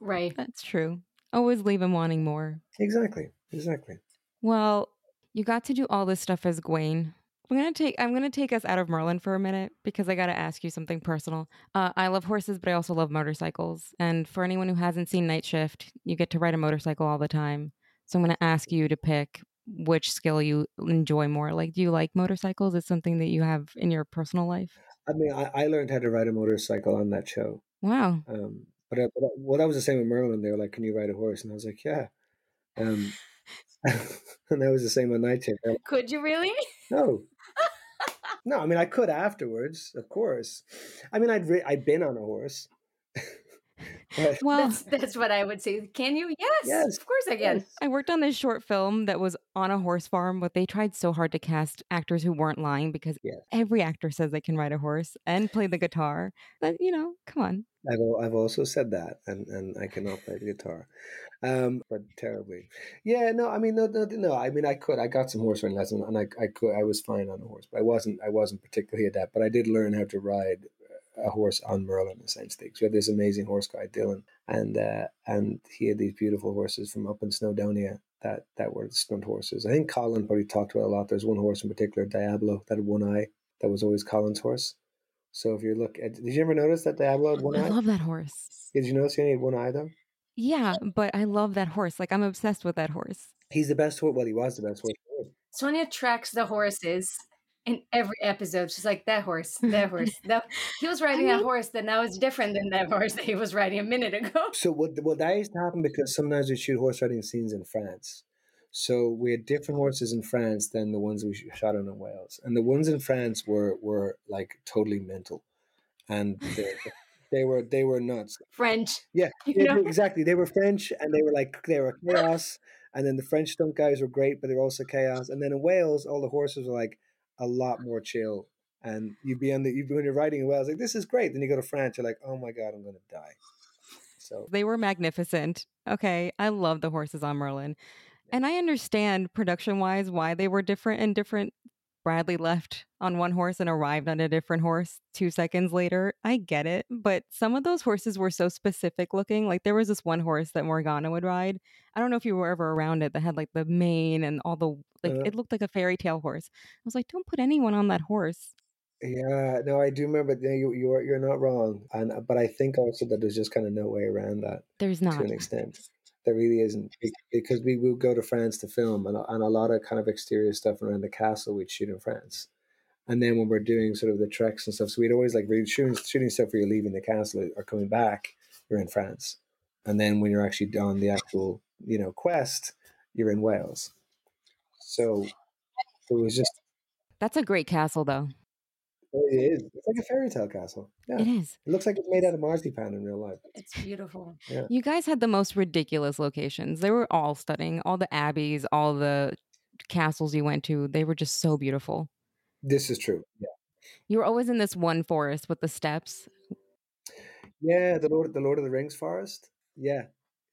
Right.
That's true. Always leave them wanting more.
Exactly. Exactly.
Well, you got to do all this stuff as Gwaine. I'm gonna take I'm gonna take us out of Merlin for a minute because I gotta ask you something personal. Uh, I love horses, but I also love motorcycles. And for anyone who hasn't seen Night Shift, you get to ride a motorcycle all the time. So I'm gonna ask you to pick which skill you enjoy more. Like, do you like motorcycles? Is something that you have in your personal life?
I mean, I, I learned how to ride a motorcycle on that show.
Wow.
Um, but, I, but I, well, that was the same with Merlin. They were like, "Can you ride a horse?" And I was like, "Yeah." Um, and that was the same on Night Shift. Like,
Could you really?
no, no. I mean, I could afterwards, of course. I mean, I'd re- I'd been on a horse. But,
Well,
That's that's what I would say. Can you? Yes.
Yes,
Of course I can.
yes.
I worked on this short film that was on a horse farm, but they tried so hard to cast actors who weren't lying because
Yes.
every actor says they can ride a horse and play the guitar. But you know, come on.
I've I've also said that, and, and I cannot play the guitar, um, but terribly. Yeah, no, I mean, no, no, no. I mean, I could. I got some horse riding lessons, and I, I could. I was fine on a horse, but I wasn't. I wasn't particularly adept. But I did learn how to ride a horse on Merlin in the Saint Stakes. We had this amazing horse guy, Dylan, and uh, and he had these beautiful horses from up in Snowdonia that that were the stunt horses. I think Colin probably talked about it a lot. There's one horse in particular, Diablo, that had one eye. That was always Colin's horse. So if you look at, did you ever notice that Diablo had one
I
eye?
love that horse.
Did you notice he only had one eye though?
Yeah, but I love that horse. Like I'm obsessed with that horse.
He's the best horse. Well, he was the best horse.
Sonia tracks the horses in every episode. She's like, that horse, that horse. That he was riding
mean-
a horse that now is different than that horse that he was riding a minute ago.
So what? Well, that used to happen because sometimes we shoot horse riding scenes in France. So we had different horses in France than the ones we shot on in Wales, and the ones in France were were like totally mental, and they, they were they were nuts.
French.
Yeah,
You know?
exactly. They were French, and they were like they were chaos. And then the French stunt guys were great, but they were also chaos. And then in Wales, all the horses were like a lot more chill. And you'd be on the you'd be when you're riding in Wales, like this is great. Then you go to France, you're like, oh my god, I'm gonna die. So
They were magnificent. Okay, I love the horses on Merlin. And I understand production wise why they were different and different. Bradley left on one horse and arrived on a different horse two seconds later. I get it. But some of those horses were so specific looking. Like there was this one horse that Morgana would ride. I don't know if you were ever around it that had like the mane and all the, like,
Uh-huh.
it looked like a fairy tale horse. I was like, don't put anyone on that horse.
Yeah, no, I do remember. You you're you're not wrong, and but I think also that there's just kind of no way around that
There's not to
an extent. There really isn't because we would go to France to film, and a- and a lot of kind of exterior stuff around the castle we'd shoot in France, and then when we're doing sort of the treks and stuff, so we'd always like really shooting shooting stuff where you're leaving the castle or coming back, you're in France, and then when you're actually on the actual you know quest, you're in Wales. So it was just
That's a great castle, though.
It is it's like a fairy tale castle. Yeah.
It is.
It looks like it's made out of marzipan in real life.
It's beautiful. Yeah.
You guys had the most ridiculous locations. They were all stunning. All the abbeys, all the castles you went to, they were just so beautiful.
This is true. Yeah,
You were always in this one forest with the steps.
yeah. The Lord, the Lord of the Rings forest. Yeah,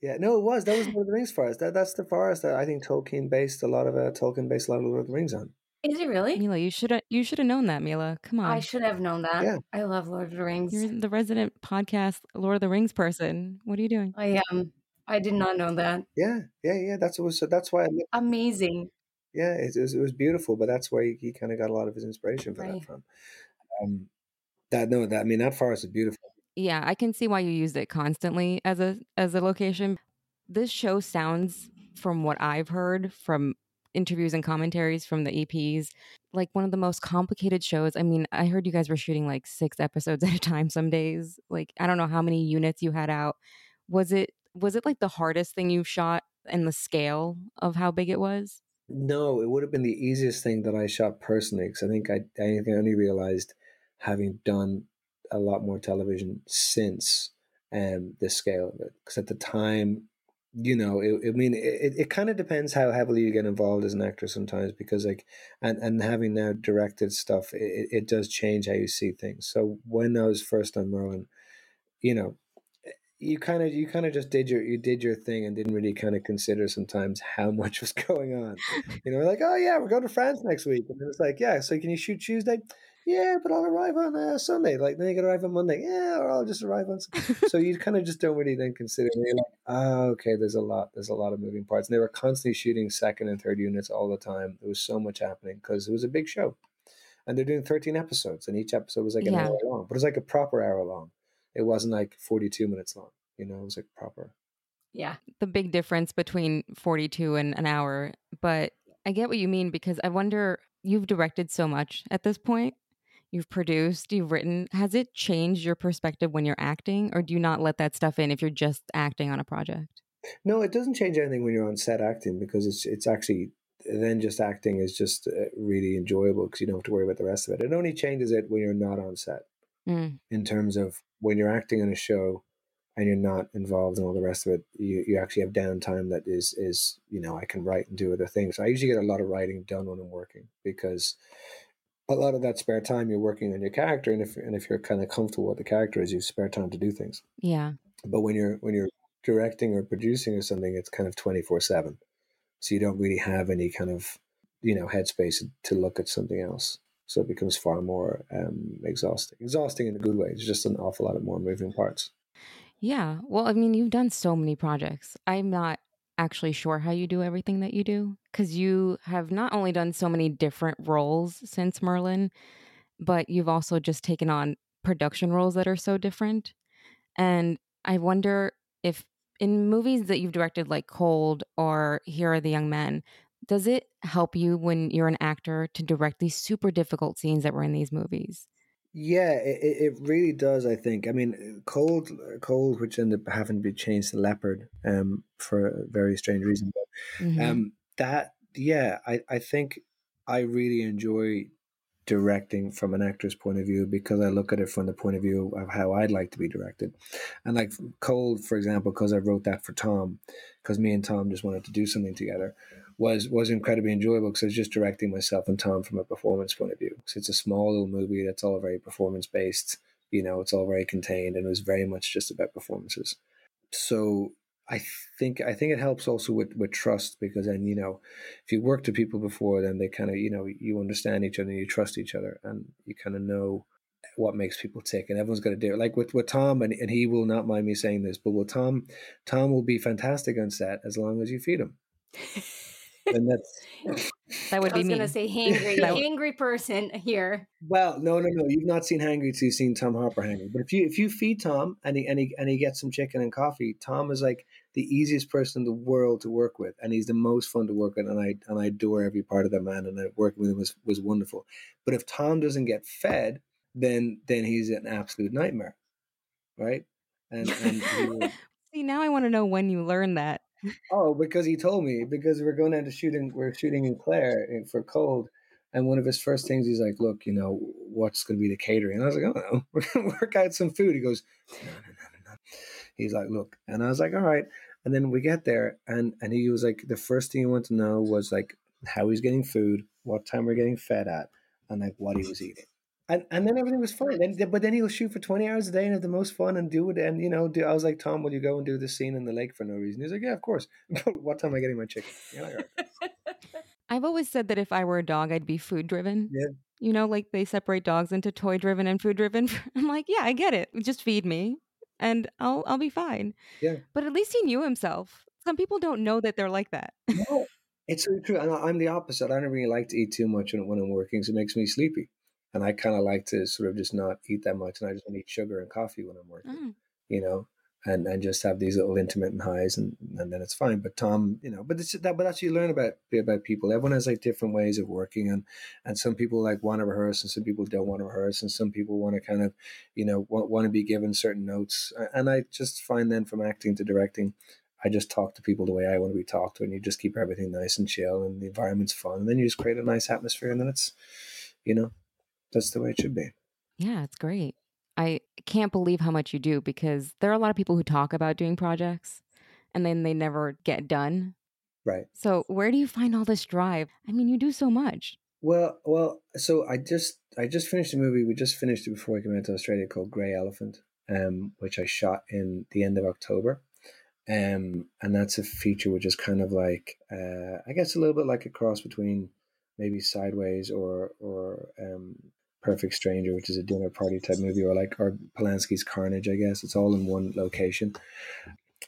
yeah. No, it was that was Lord of the Rings forest. That that's the forest that I think Tolkien based a lot of uh, Tolkien based a lot of Lord of the Rings on.
Is it really?
Mila, you should have you should have known that, Mila. Come on.
I should have known that.
Yeah.
I love Lord of the Rings.
You're the resident podcast Lord of the Rings person. What are you doing?
I am. I did not know that.
Yeah, yeah, yeah. That's what was. So that's why. I, looked-
Amazing.
yeah, it, it was it was beautiful, but that's where he, he kind of got a lot of his inspiration for
Right.
that from. Um, that no, that I mean that forest is beautiful.
Yeah, I can see why you used it constantly as a as a location. This show sounds from what I've heard from interviews and commentaries from the EPs like one of the most complicated shows. I mean, I heard you guys were shooting like 6 episodes at a time some days. Like I don't know how many units you had out. Was it was it like the hardest thing you've shot and the scale of how big it was?
No, it would have been the easiest thing that I shot personally because I think I, I think I only realized having done a lot more television since um, the scale of it. Because at the time, you know, it, I mean, it, it kind of depends how heavily you get involved as an actor sometimes because like, and, and having now directed stuff, it, it does change how you see things. So when I was first on Merlin, you know, eh, you kind of you kind of just did your you did your thing and didn't really kind of consider sometimes how much was going on. You know, like oh yeah, we're going to France next week, and it's like yeah, so can you shoot Tuesday? Yeah, but I'll arrive on uh, Sunday. Like then you can arrive on Monday. Yeah, or I'll just arrive on. so you kind of just don't really then consider. you're like, oh, okay, there's a lot. There's a lot of moving parts. And they were constantly shooting second and third units all the time. There was so much happening because it was a big show, and they're doing 13 episodes, and each episode was like an
Yeah.
hour long, but it was like a proper hour long. It wasn't like 42 minutes long. You know, it was like proper.
Yeah.
the big difference between 42 and an hour. But I get what you mean because I wonder you've directed so much at this point. You've produced, you've written. Has it changed your perspective when you're acting, or do you not let that stuff in if you're just acting on a project?
No, it doesn't change anything when you're on set acting because it's it's actually then just acting is just uh, really enjoyable because you don't have to worry about the rest of it. It only changes it when you're not on set
Mm,
in terms of when you're acting in a show and you're not involved in all the rest of it. You you actually have downtime that is is you know I can write and do other things. So I usually get a lot of writing done when I'm working because a lot of that spare time you're working on your character and if and if you're kind of comfortable with the character is you have spare time to do things
yeah.
but when you're when you're directing or producing or something it's kind of 24 7 so you don't really have any kind of you know headspace to look at something else so it becomes far more um, exhausting exhausting in a good way it's just an awful lot of more moving parts
Yeah. Well, I mean, you've done so many projects. I'm not actually sure how you do everything that you do because you have not only done so many different roles since Merlin, but you've also just taken on production roles that are so different. And I wonder if in movies that you've directed, like Cold or Here Are the Young Men, does it help you when you're an actor to direct these super difficult scenes that were in these movies?
Yeah it, it really does i think i mean cold cold which ended up having to be changed to leopard um, for a very strange reason but
Mhm.
um that yeah i i think i really enjoy directing from an actor's point of view because i look at it from the point of view of how i'd like to be directed and like cold for example because i wrote that for tom because me and tom just wanted to do something together was was incredibly enjoyable because i was just directing myself and tom from a performance point of view. So it's a small little movie that's all very performance based you know it's all very contained and it was very much just about performances. So I think I think it helps also with with trust because then you know if you worked with people before then they kind of you know you understand each other and you trust each other and you kind of know what makes people tick and everyone's got to do it. Like with with Tom and, and he will not mind me saying this but with Tom Tom will be fantastic on set as long as you feed him and that's
that would
I
be
was
me.
gonna say hangry,
That-
hangry person here.
Well, no, no, no. You've not seen hangry till you've seen Tom Hopper hangry. But if you if you feed Tom and he and he and he gets some chicken and coffee, Tom is like the easiest person in the world to work with, and he's the most fun to work with. And I and I adore every part of that man. And I, working with him was was wonderful. But if Tom doesn't get fed, then then he's an absolute nightmare, right? And and he
See, now I want to know when you learned that.
Oh, because he told me because we're going down to shooting. We're shooting in Clare in- for Cold, and one of his first things he's like, "Look, you know, what's going to be the catering?" And I was like, "Oh we're going to work out some food." He goes, "No, no, no, no, no." He's like, "Look," and I was like, "All right." And then we get there, and and he was like, the first thing he wanted to know was like how he's getting food, what time we're getting fed at, and like what he was eating. And, and then everything was fine. Then, but then he'll shoot for twenty hours a day and have the most fun and do it. And you know, do, I was like, Tom, will you go and do this scene in the lake for no reason? He's like, Yeah, of course. What time am I getting my chicken? Like, "All right."
I've always said that if I were a dog, I'd be food driven.
Yeah.
You know, like they separate dogs into toy driven and food driven. I'm like, yeah, I get it. Just feed me and I'll I'll be fine.
Yeah.
But at least he knew himself. Some people don't know that they're like that.
No, it's really true. And I'm the opposite. I don't really like to eat too much when, when I'm working because it makes me sleepy. And I kind of like to sort of just not eat that much. And I just want to eat sugar and coffee when I'm working,
Mm.
you know, and, and just have these little intermittent highs and, and then it's fine. But Tom, you know, but it's that, but that's what you learn about, about people. Everyone has like different ways of working and, and some people like want to rehearse and some people don't want to rehearse and some people want to kind of, you know, want, want to be given certain notes. And I just find then from acting to directing, I just talk to people the way I want to be talked to, and you just keep everything nice and chill, and the environment's fun, and then you just create a nice atmosphere, and then it's, you know, that's the way it should be.
Yeah, it's great. I can't believe how much you do because there are a lot of people who talk about doing projects and then they never get done.
Right.
So, where do you find all this drive? I mean, you do so much.
Well, well. So I just I just finished a movie. We just finished it before we came out to Australia called Grey Elephant, um, which I shot in the end of October. Um, and that's a feature which is kind of like, uh, I guess, a little bit like a cross between maybe Sideways or or um, Perfect Stranger, which is a dinner party type movie, or like or Polanski's Carnage. I guess it's all in one location.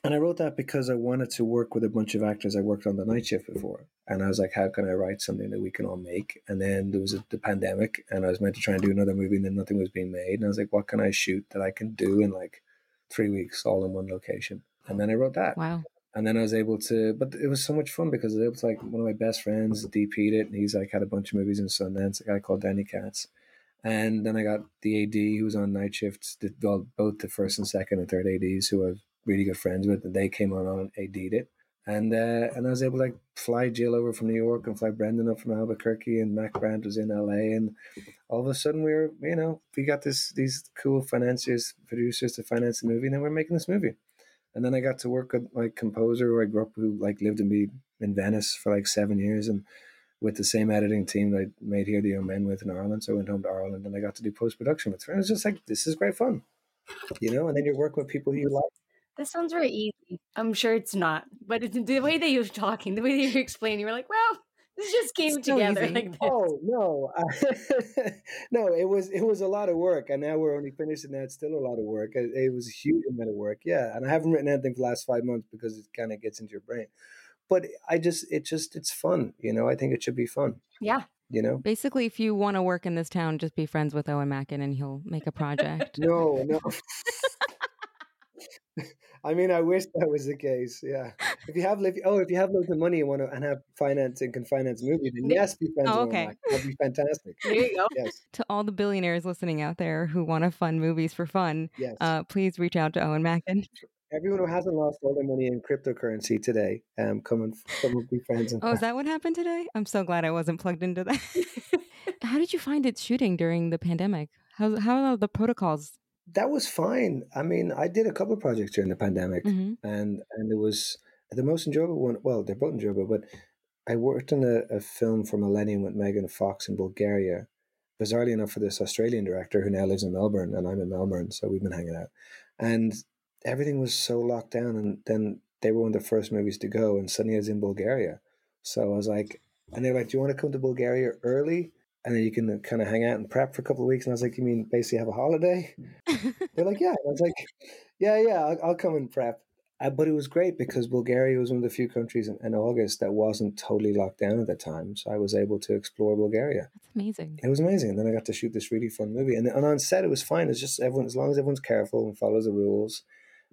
And I wrote that because I wanted to work with a bunch of actors I worked on the night shift before. And I was like, how can I write something that we can all make? And then there was a, the pandemic, and I was meant to try and do another movie, and then nothing was being made. And I was like, what can I shoot that I can do in like three weeks, all in one location? And then I wrote that.
Wow.
And then I was able to, but it was so much fun because it was like one of my best friends DP'd it, and he's like had a bunch of movies in Sundance. A guy called Danny Katz, and then I got the AD who was on night shifts, well, both the first and second and third ADs who I was really good friends with, and they came on and AD'd it. And uh, and I was able to like fly Jill over from New York and fly Brendan up from Albuquerque, and Mac Brandt was in LA, and all of a sudden we were, you know, we got this these cool financiers, producers to finance the movie, and then we're making this movie. And then I got to work with my composer who I grew up who like lived in me in Venice for like seven years and with the same editing team that I made here the Young Men with in Ireland. So I went home to Ireland and I got to do post production with her. And it was just like this is great fun. You know, and then you're working with people you like.
That sounds very easy. I'm sure it's not, but it's the way that you're talking, the way that you're explaining, you're like, well, this just came
So
together
easy.
like this.
Oh no, no! It was it was a lot of work, and now we're only finishing that. It's still a lot of work. It, it was a huge amount of work, yeah. And I haven't written anything for the last five months because it kind of gets into your brain. But I just, it just, it's fun, you know. I think it should be fun,
Yeah.
you know.
Basically, if you want to work in this town, just be friends with Eoin Macken and he'll make a project.
No, no. I mean, I wish that was the case. Yeah. If you have, if you, oh, if you have loads of money and want to and have finance and can finance a movie, then yes, be friends
Oh,
with
okay.
That'd be fantastic.
There you go.
Yes,
to all the billionaires listening out there who want to fund movies for fun,
yes.
uh, please reach out to Eoin Macken.
Everyone who hasn't lost all their money in cryptocurrency today, um, come and come and be friends. And
Oh, is that what happened today? I'm so glad I wasn't plugged into that. How did you find it shooting during the pandemic? How how are the protocols?
that was fine. I mean, I did a couple of projects during the pandemic,
hmm
and and it was the most enjoyable one. Well, they're both enjoyable, but I worked on a, a film for Millennium with Megan Fox in Bulgaria. Bizarrely enough, for this Australian director who now lives in Melbourne, and I'm in Melbourne, so we've been hanging out. And everything was so locked down, and then they were one of the first movies to go, and suddenly I was in Bulgaria. So I was like, and they were like, "Do you want to come to Bulgaria early?" And then you can kind of hang out and prep for a couple of weeks. And I was like, "You mean basically have a holiday?" They're like, yeah. And I was like, yeah, yeah, I'll, I'll come and prep. Uh, but it was great because Bulgaria was one of the few countries in, in August that wasn't totally locked down at the time. So I was able to explore Bulgaria.
That's amazing.
It was amazing. And then I got to shoot this really fun movie. And, and on set, it was fine. It's just everyone, as long as everyone's careful and follows the rules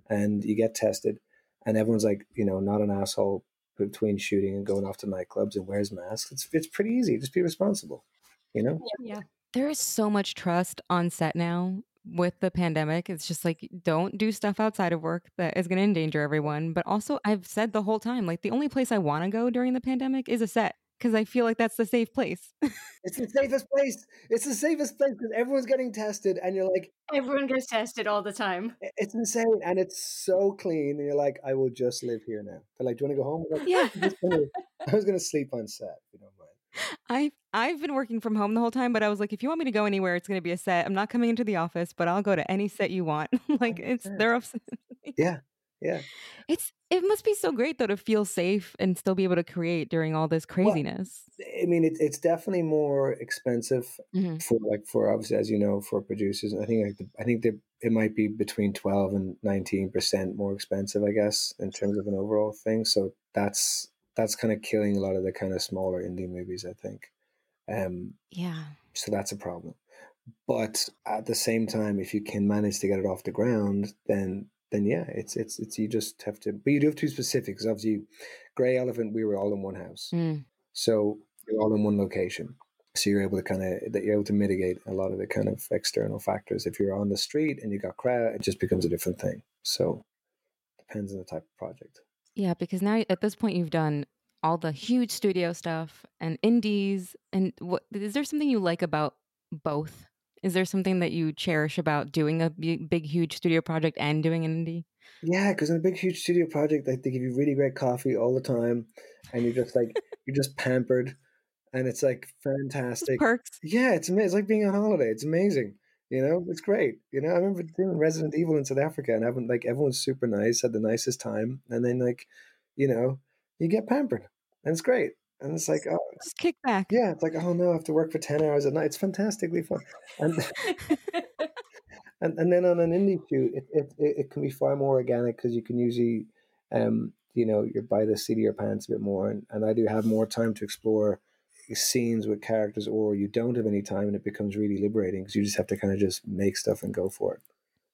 and you get tested and everyone's like, you know, not an asshole between shooting and going off to nightclubs and wears masks. It's, it's pretty easy. Just be responsible, you know?
Yeah.
There is so much trust on set now with the pandemic. It's just like don't do stuff outside of work that is going to endanger everyone. But also, I've said the whole time, like the only place I want to go during the pandemic is a set because I feel like that's the safe place.
It's the safest place. It's the safest place because everyone's getting tested and you're like,
Everyone gets tested all the time.
It's insane and it's so clean. And you're like, I will just live here now. They're like, Do you want to go home? Like,
yeah.
"I'm gonna- I was going to sleep on set, if you don't mind.
I I've been working from home the whole time, but I was like, if you want me to go anywhere, it's going to be a set. I'm not coming into the office, but I'll go to any set you want. like it's
100%.
they're
Yeah. Yeah.
it's it must be so great though to feel safe and still be able to create during all this craziness.
I mean, it, it's definitely more expensive
Mhm.
for like for obviously as you know for producers. I think like the, I think that it might be between twelve and nineteen percent more expensive, I guess, in terms of an overall thing. So that's that's kind of killing a lot of the kind of smaller indie movies. I think. Um,
Yeah.
so that's a problem. But at the same time, if you can manage to get it off the ground, then then yeah, it's it's it's you just have to. But you do have to be specific because obviously, Grey Elephant, we were all in one house,
Mm.
so you're all in one location. So you're able to kind of that you're able to mitigate a lot of the kind of external factors. If you're on the street and you got crowd, it just becomes a different thing. So depends on the type of project.
Yeah, because now at this point you've done all the huge studio stuff and indies and what is there something you like about both? Is there something that you cherish about doing a big, huge studio project and doing an indie?
Yeah, because in a big, huge studio project, like they give you really great coffee all the time, and you're just like you're just pampered, and it's like fantastic.
perks.
Yeah, it's amazing. It's like being on holiday. It's amazing. You know, it's great. You know, I remember doing Resident Evil in South Africa and having like everyone's super nice, had the nicest time, and then like, you know, you get pampered, and it's great. And it's like, oh,
Just kick back.
yeah, it's like, oh no, I have to work for ten hours a night. It's fantastically fun. And and, and then on an indie shoot, it, it, it, it can be far more organic because you can usually, um, you know, you buy the seat of your pants a bit more, and, and I do have more time to explore scenes with characters, or you don't have any time, and it becomes really liberating because you just have to kind of just make stuff and go for it.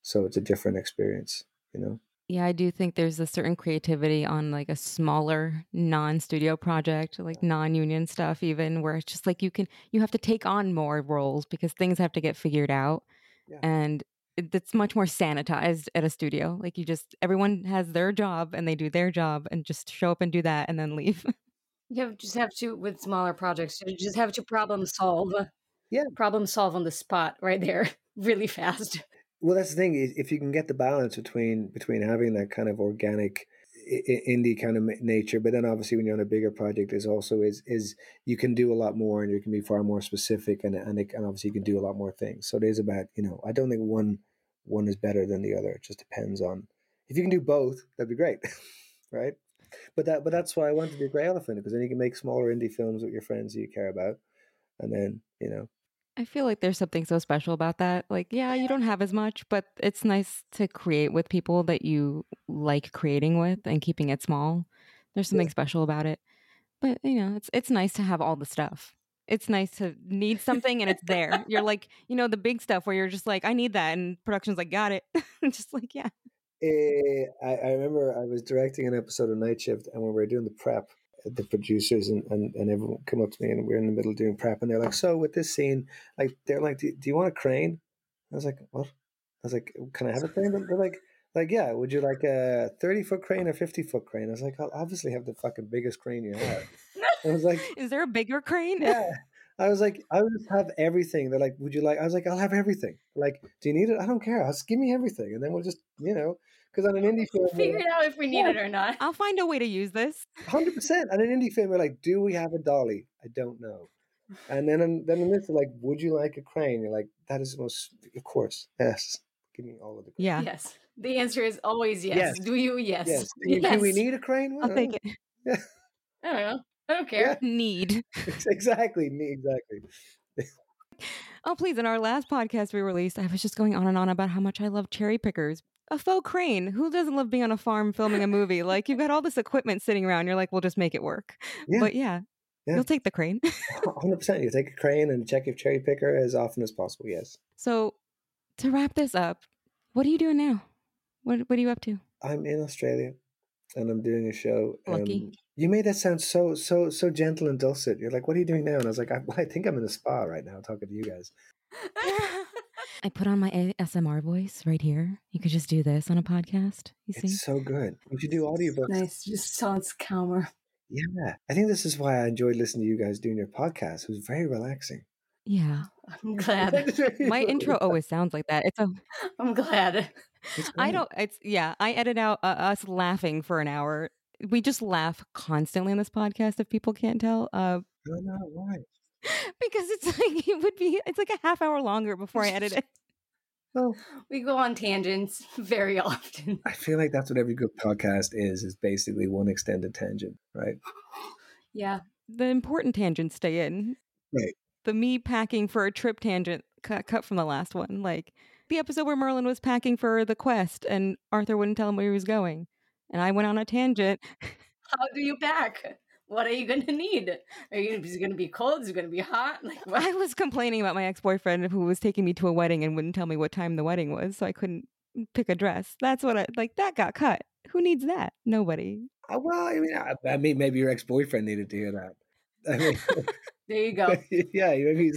So it's a different experience, you know.
Yeah, I do think there's a certain creativity on like a smaller non-studio project, like non-union stuff even where it's just like you can you have to take on more roles because things have to get figured out.
Yeah.
And it's much more sanitized at a studio. Like you just everyone has their job and they do their job and just show up and do that and then leave.
You have, just have to with smaller projects. You just have to problem solve.
Yeah.
problem solve on the spot right there, really fast.
Well, that's the thing. is If you can get the balance between between having that kind of organic indie kind of nature, but then obviously when you're on a bigger project, is also is is you can do a lot more and you can be far more specific and and, it, and obviously you can do a lot more things. So it is about you know I don't think one one is better than the other. It just depends on if you can do both, that'd be great, right? But that but that's why I wanted to be a grey elephant because then you can make smaller indie films with your friends that you care about, and then you know
I feel like there's something so special about that. Like, yeah, you don't have as much, but it's nice to create with people that you like creating with and keeping it small. There's something special about it. But, you know, it's it's nice to have all the stuff. It's nice to need something and it's there. You're like, you know, the big stuff where you're just like, I need that and production's like, got it. just like, yeah.
Eh, I, I remember I was directing an episode of Night Shift, and when we were doing the prep, the producers and, and, and everyone come up to me, and we are in the middle doing prep, and they're like, "So with this scene, like, they're like, do, do you want a crane?" I was like, "What?" I was like, "Can I have a crane?" They're like, "Like, yeah. Would you like a thirty foot crane or fifty foot crane?" I was like, "I'll obviously have the fucking biggest crane you have." I was like,
Is there a bigger crane?
"Yeah." I was like, "I would have everything." They're like, "Would you like?" I was like, "I'll have everything." Like, do you need it? I don't care. I'll just give me everything, and then we'll just, you know, because on an indie film, we're
Figure it out if we need it or not.
I'll find a way to use this.
Hundred percent. And an indie film, we're like, do we have a dolly? I don't know. And then, in, then in this, like, would you like a crane? You're like, that is the most, of course, yes. Give me all of the. Cranes.
Yeah.
Yes. The answer is always yes.
Yes.
Do you? Yes.
Yes. Do, do we need a crane?
I'll take it.
I don't know. I don't care.
Need.
Exactly. Me. Exactly.
Oh, please. In our last podcast we released, I was just going on and on about how much I love cherry pickers. A faux crane. Who doesn't love being on a farm filming a movie? Like, you've got all this equipment sitting around. You're like, we'll just make it work.
Yeah.
But yeah,
Yeah.
you'll take the crane.
Hundred percent. You take a crane and check your cherry picker as often as possible. Yes.
so, to wrap this up, what are you doing now? What, what are you up to?
I'm in Australia, and I'm doing a show.
Lucky.
You made that sound so so so gentle and dulcet. You're like, "What are you doing now?" And I was like, "I, I think I'm in a spa right now, talking to you guys."
I put on my ASMR voice right here. You could just do this on a podcast. You see?
It's so good. You should do audiobooks.
nice. Just sounds calmer.
Yeah, I think this is why I enjoyed listening to you guys doing your podcast. It was very relaxing.
Yeah.
I'm glad.
My intro always sounds like that. It's a
I'm glad.
I don't. It's yeah. I edit out uh, us laughing for an hour. We just laugh constantly on this podcast. If people can't tell, uh,
No, no, why?
because it's like it would be. It's like a half hour longer before I edit it.
Well,
We go on tangents very often.
I feel like that's what every good podcast is. Is basically one extended tangent, right?
Yeah.
The important tangents stay in.
Right.
The me packing for a trip tangent cut cut from the last one. Like the episode where Merlin was packing for the quest and Arthur wouldn't tell him where he was going, and I went on a tangent.
How do you pack? What are you going to need? Are you, is it going to be cold? Is it going to be hot? Like what?
I was complaining about my ex boyfriend who was taking me to a wedding and wouldn't tell me what time the wedding was, so I couldn't pick a dress. That's what I like. That got cut. Who needs that? Nobody.
Uh, well, I mean, I, I mean, maybe your ex boyfriend needed to hear that. I mean,
There you go.
yeah, maybe.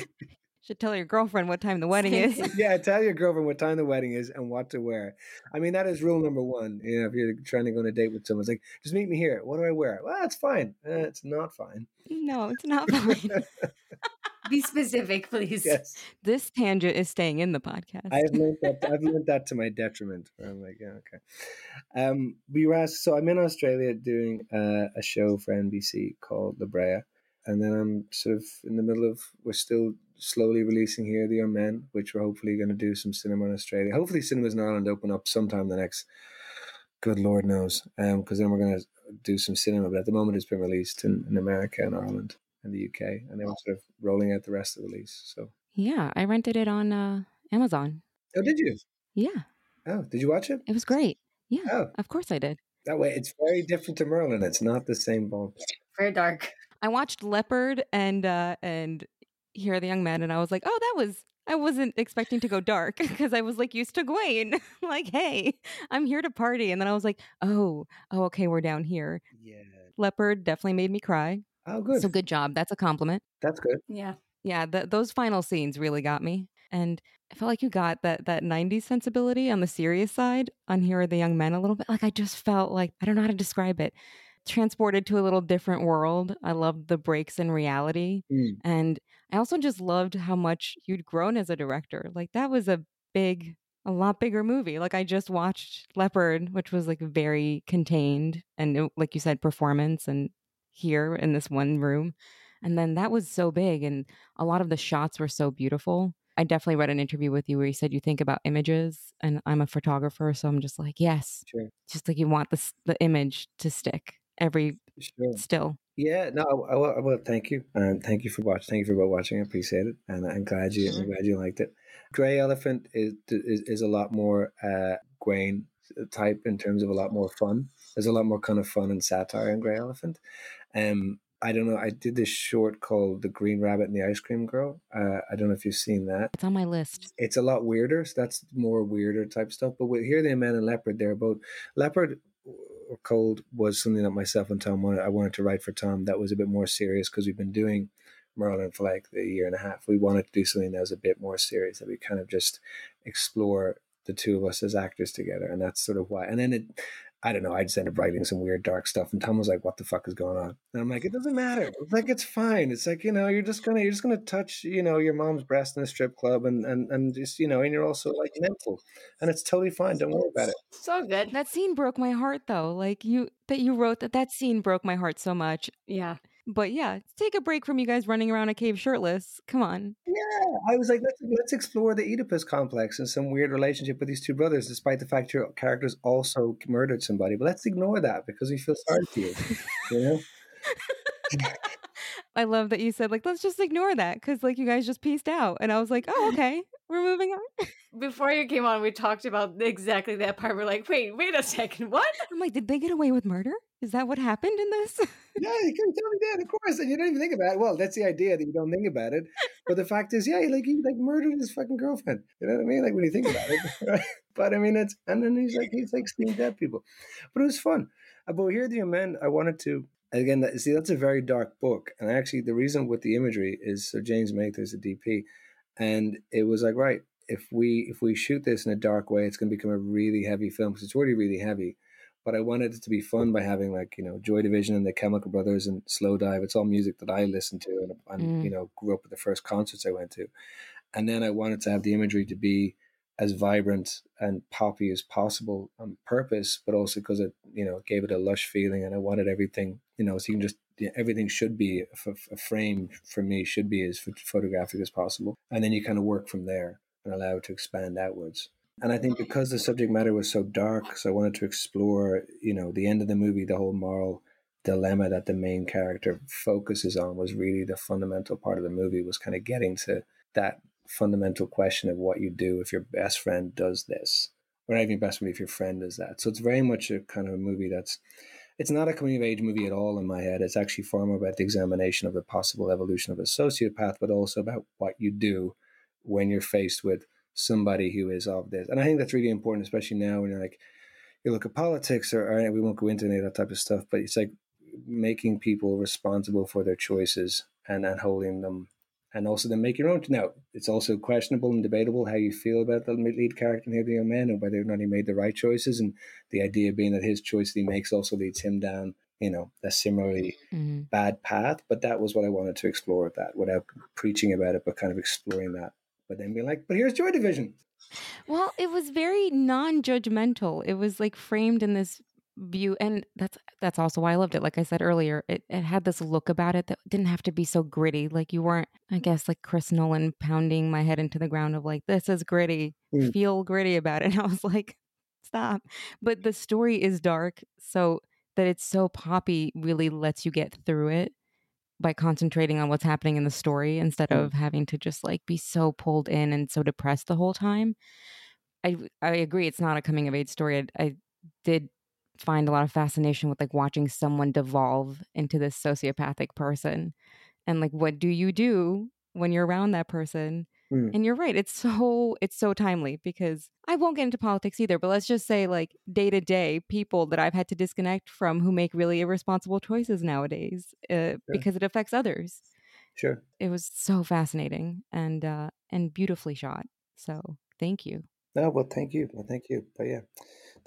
He's-
Should tell your girlfriend what time the wedding is.
Yeah, tell your girlfriend what time the wedding is and what to wear. I mean, that is rule number one. You know, if you're trying to go on a date with someone, it's like, just meet me here. What do I wear? Well, it's fine. Uh, it's not fine.
no, it's not fine.
Be specific, please.
Yes,
this tangent is staying in the podcast.
I have learned that. I've learned that to my detriment. I'm like, yeah, okay. Um, we were asked. So I'm in Australia doing uh, a show for NBC called La Brea, and then I'm sort of in the middle of. We're still slowly releasing here the young men, which we're hopefully going to do some cinema in Australia. Hopefully, cinemas in Ireland open up sometime the next. Good Lord knows, because um, then we're going to do some cinema. But at the moment, it's been released in, in America and Ireland and the UK, and then we're sort of rolling out the rest of the release. So
yeah, I rented it on uh, Amazon.
Oh, did you?
Yeah.
Oh, did you watch it?
It was great. Yeah.
Oh,
of course I did.
That way, it's very different to Merlin. It's not the same ball.
Very dark.
I watched Leopard and uh and Here are the Young Men, and I was like, oh, that was. I wasn't expecting to go dark because I was like used to Gwaine. like, hey, I'm here to party, and then I was like, oh, oh, okay, we're down here.
Yeah.
Leopard definitely made me cry.
Oh, good.
So good job. That's a compliment.
That's good.
Yeah.
Yeah, the, those final scenes really got me. And I felt like you got that that 90s sensibility on the serious side on Here Are the Young Men a little bit. Like I just felt like I don't know how to describe it. Transported to a little different world. I loved the breaks in reality.
Mm.
And I also just loved how much you'd grown as a director. Like that was a big a lot bigger movie. Like I just watched Leopard, which was like very contained and it, like you said performance and here in this one room. And then that was so big and a lot of the shots were so beautiful. I definitely read an interview with you where you said you think about images, and I'm a photographer, so I'm just like, yes,
sure.
just like you want the the image to stick every
sure.
still.
Yeah, no, I, will, I will. Thank you, and thank you for watching. Thank you for watching. I appreciate it, and I'm glad you,
sure.
I'm glad you liked it. Grey Elephant is is, is a lot more uh, Gwaine type in terms of a lot more fun. There's a lot more kind of fun and satire in Grey Elephant. Um, I don't know. I did this short called "The Green Rabbit and the Ice Cream Girl." Uh, I don't know if you've seen that.
It's on my list.
It's a lot weirder. So that's more weirder type stuff. But with here, the man and leopard, they're both leopard or cold was something that myself and Tom wanted. I wanted to write for Tom that was a bit more serious because we've been doing Merlin like a year and a half. We wanted to do something that was a bit more serious that we kind of just explore the two of us as actors together, and that's sort of why. And then it, I don't know. I just ended up writing some weird dark stuff, and Tom was like, "What the fuck is going on?" And I'm like, "It doesn't matter. It's like it's fine. It's like you know, you're just gonna you're just gonna touch you know your mom's breast in a strip club, and and and just you know, and you're also like mental, and it's totally fine. Don't worry about it."
So good.
That scene broke my heart, though. Like you that you wrote that that scene broke my heart so much.
Yeah.
But yeah, take a break from you guys running around a cave shirtless. Come on.
Yeah, I was like, let's let's explore the Oedipus complex and some weird relationship with these two brothers, despite the fact your characters also murdered somebody. But let's ignore that because we feel sorry for you. you know.
I love that you said like let's just ignore that because like you guys just pieced out, and I was like, oh okay, we're moving on.
Before you came on, we talked about exactly that part. We're like, wait, wait a second, what?
I'm like, did they get away with murder? Is that what happened in this?
yeah, you can tell me that, of course. And you don't even think about it. Well, that's the idea that you don't think about it. But the fact is, yeah, like he like murdered his fucking girlfriend. You know what I mean? Like when you think about it. but I mean, it's and then he's like he's like seeing dead people. But it was fun. Uh, but here the men, I wanted to again. That, see, that's a very dark book, and actually, the reason with the imagery is so James Mather's a DP, and it was like right if we if we shoot this in a dark way, it's going to become a really heavy film because it's already really heavy but I wanted it to be fun by having like you know Joy Division and the Chemical Brothers and Slowdive. It's all music that I listened to and, and mm. you know grew up with the first concerts I went to, and then I wanted to have the imagery to be as vibrant and poppy as possible on purpose, but also because it you know gave it a lush feeling, and I wanted everything you know so you can just everything should be a, a frame for me should be as photographic as possible, and then you kind of work from there and allow it to expand outwards. And I think because the subject matter was so dark, so I wanted to explore, you know, the end of the movie, the whole moral dilemma that the main character focuses on was really the fundamental part of the movie was kind of getting to that fundamental question of what you do if your best friend does this or not even best friend if your friend does that so it's very much a kind of a movie that's it's not a coming of age movie at all in my head it's actually far more about the examination of the possible evolution of a sociopath but also about what you do when you're faced with somebody who is of this. And I think that's really important, especially now when you're like, you look at politics or, or we won't go into any of that type of stuff, but it's like making people responsible for their choices and, and holding them and also then make your own. Now, it's also questionable and debatable how you feel about the lead character here, the young man, and whether or not he made the right choices. And the idea being that his choice that he makes also leads him down, you know, a similarly mm-hmm. bad path. But that was what I wanted to explore with that without preaching about it, but kind of exploring that but then be like, but here's Joy Division.
Well, it was very non judgmental. It was like framed in this view and that's that's also why I loved it. Like I said earlier, it, it had this look about it that didn't have to be so gritty. Like you weren't, I guess, like Chris Nolan pounding my head into the ground of like, this is gritty.
Mm.
Feel gritty about it. And I was like, stop. But the story is dark, so that it's so poppy really lets you get through it by concentrating on what's happening in the story instead
Mm.
of having to just like be so pulled in and so depressed the whole time. I I agree it's not a coming of age story. I, I did find a lot of fascination with like watching someone devolve into this sociopathic person and like what do you do when you're around that person
Mm.
and you're right it's so it's so timely because i won't get into politics either but let's just say like day to day people that i've had to disconnect from who make really irresponsible choices nowadays uh, because it affects others
Sure.
it was so fascinating and uh and beautifully shot so thank you
No, well, thank you. Well, thank you. But yeah,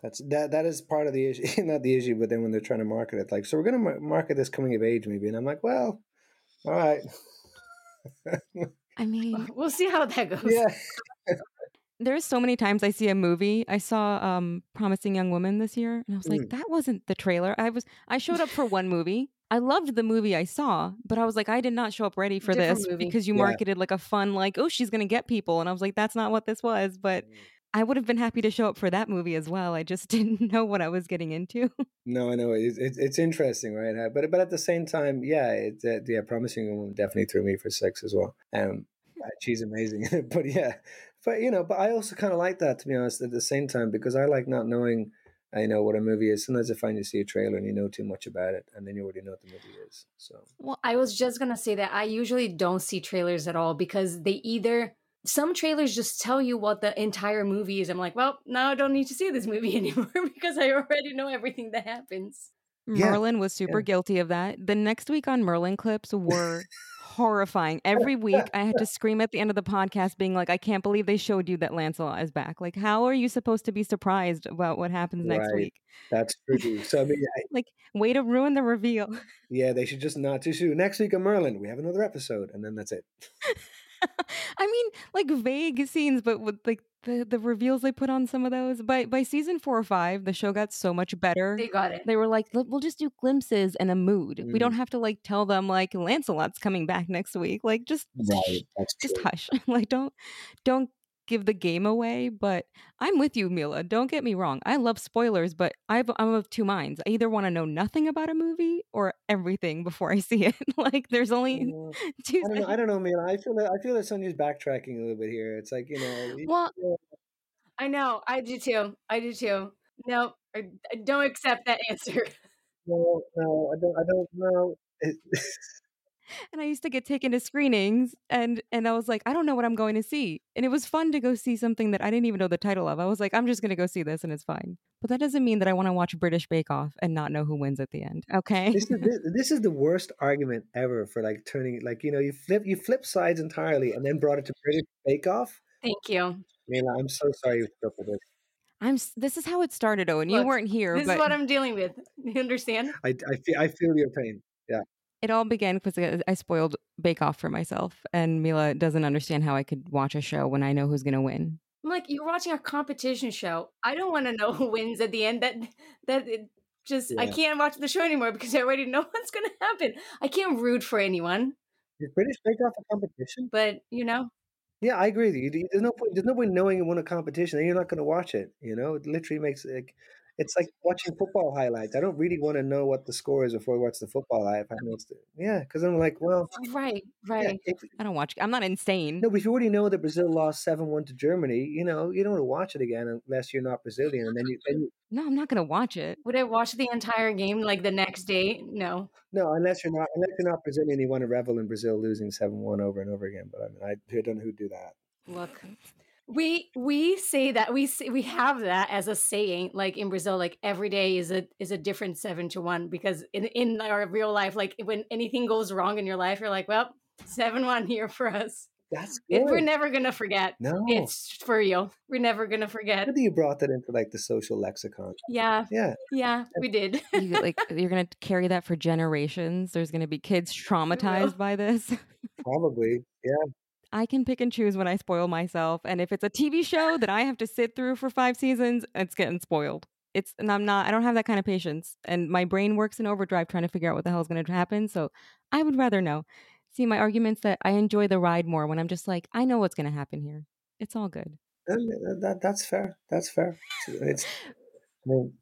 that's that. That is part of the issue. Not the issue, but then when they're trying to market it, like, so we're going to market this coming of age, maybe, and I'm like, well, all right.
i mean
We'll see how that goes.
yeah.
there's so many times I see a movie. I saw um Promising Young Woman this year and I was like,
Mm.
that wasn't the trailer. I was I showed up for one movie. I loved the movie I saw, but I was like, I did not show up ready for
Different
this
movie.
because you
Yeah.
marketed like a fun, like, oh, she's gonna get people. And I was like, that's not what this was. But I would have been happy to show up for that movie as well. I just didn't know what I was getting into.
No, I know it's it's, it's interesting, right? Uh, But but at the same time, yeah, it's uh, yeah, promising woman definitely threw me for six as well. Um, uh, she's amazing, but yeah, but you know, but I also kind of like that to be honest. At the same time, because I like not knowing, I know what a movie is. Sometimes I find you see a trailer and you know too much about it, and then you already know what the movie is. So
Well, I was just gonna say that I usually don't see trailers at all because they either some trailers just tell you what the entire movie is. I'm like, well, now I don't need to see this movie anymore because I already know everything that happens.
Yeah,
Merlin was super
yeah.
guilty of that. The next week on Merlin clips were horrifying. Every week I had to scream at the end of the podcast being like, I can't believe they showed you that Lancelot is back. Like, how are you supposed to be surprised about what happens next
Right.
week?
that's true. So I mean, I,
Like, way to ruin the reveal.
yeah, they should just not too soon. Next week on Merlin, we have another episode, and then that's it.
I mean, like vague scenes, but with like the, the reveals they put on some of those. By by season four or five, the show got so much better.
They got it.
They were like, "Look, we'll just do glimpses and a mood. We
Mm.
don't have to like tell them like Lancelot's coming back next week. Like just
Right,
just hush. like don't don't give the game away. But I'm with you, Mila. Don't get me wrong. I love spoilers, but I've, I'm of two minds. I either want to know nothing about a movie or everything before I see it. like there's only two.
I don't know. I
sides.
don't know, man. I feel that I feel that Sonya's backtracking a little bit here. It's like you know, y-
Well,
yeah,
I know. I do too. I do too. No, I, I don't accept that answer.
no, no, I don't. I don't know. It,
and I used to get taken to screenings and and I was like, I don't know what I'm going to see. And it was fun to go see something that I didn't even know the title of. I was like, I'm just going to go see this and it's fine. But that doesn't mean that I want to watch British Bake Off and not know who wins at the end. Okay?
this is this, this is the worst argument ever for like turning like you know you flip you flip sides entirely and then brought it to British Bake Off.
Thank you.
Mila, I'm so sorry you put this.
I'm this is how it started, Eoin. You weren't here,
This
but
is what I'm dealing with. You understand?
I I feel I feel your pain. Yeah.
It all began because I uh, I spoiled Bake Off for myself and Mila doesn't understand how I could watch a show when I know who's going to win.
I'm like, you're watching a competition show. I don't want to know who wins at the end. That that it just I can't watch the show anymore because I already know what's gonna happen. I can't root for anyone.
Is British Bake Off a competition?
But you know,
Yeah, I agree with you. You- There's no point. There's no point knowing you won a competition, and you're not going to watch it. You know, it literally makes like it's like watching football highlights. I don't really want to know what the score is before I watch the football highlights. Yeah, because I'm like, well, oh,
right,
yeah,
right.
if,
I don't watch. I'm not insane.
no, but if you already know that Brazil lost seven one to Germany, you know, you don't want to watch it again unless you're not Brazilian, and then you, then you
No, I'm not going to watch it.
Would I watch the entire game like the next day? No.
no, unless you're not unless you're not Brazilian, you want to revel in Brazil losing seven one over and over again. But I mean, I, I don't know who do that.
Look, we we say that we say, we have that as a saying, like in Brazil, like every day is a is a different seven to one. Because in in our real life, like when anything goes wrong in your life, you're like, well, seven one here for us.
That's
It, we're never gonna forget.
No,
It's for real. We're never gonna forget.
good that you brought that into like the social lexicon.
Yeah,
Yeah,
yeah, we did.
You, like you're going to carry that for generations. There's going to be kids traumatized by this.
probably. Yeah.
I can pick and choose when I spoil myself, and if it's a TV show that I have to sit through for five seasons, it's getting spoiled. it's and I'm not I don't have that kind of patience and my brain works in overdrive trying to figure out what the hell is going to happen. So I would rather know. See, my argument's that I enjoy the ride more when I'm just like I know what's going to happen here. It's all good.
That, that, that's fair. That's fair. It's, I mean,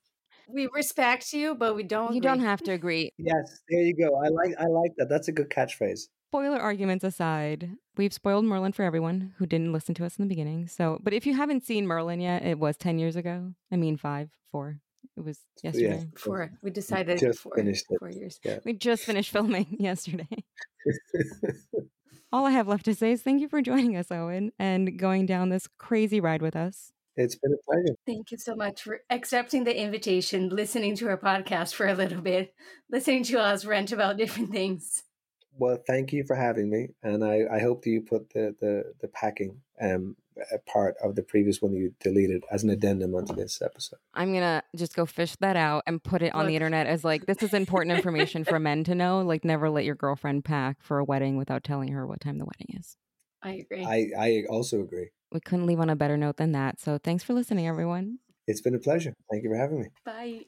we respect you, but we don't.
You
agree.
don't have to agree.
yes, there you go. I like I like that. That's a good catchphrase.
Spoiler arguments aside, we've spoiled Merlin for everyone who didn't listen to us in the beginning. So, but if you haven't seen Merlin yet, it was 10 years ago. I mean, five, four. It was yesterday.
Yeah.
Four. We decided
Just
four,
finished
four years.
Yeah.
We just finished filming yesterday. All I have left to say is thank you for joining us, Eoin, and going down this crazy ride with us.
it's been a pleasure.
Thank you so much for accepting the invitation, listening to our podcast for a little bit, listening to us rant about different things.
Well, thank you for having me, and I, I hope that you put the the the packing um a part of the previous one you deleted as an addendum onto this episode.
I'm going to just go fish that out and put it on the internet as like, this is important information for men to know. Like, never let your girlfriend pack for a wedding without telling her what time the wedding is.
I agree.
I I also agree.
We couldn't leave on a better note than that. So thanks for listening, everyone.
It's been a pleasure. Thank you for having me.
Bye.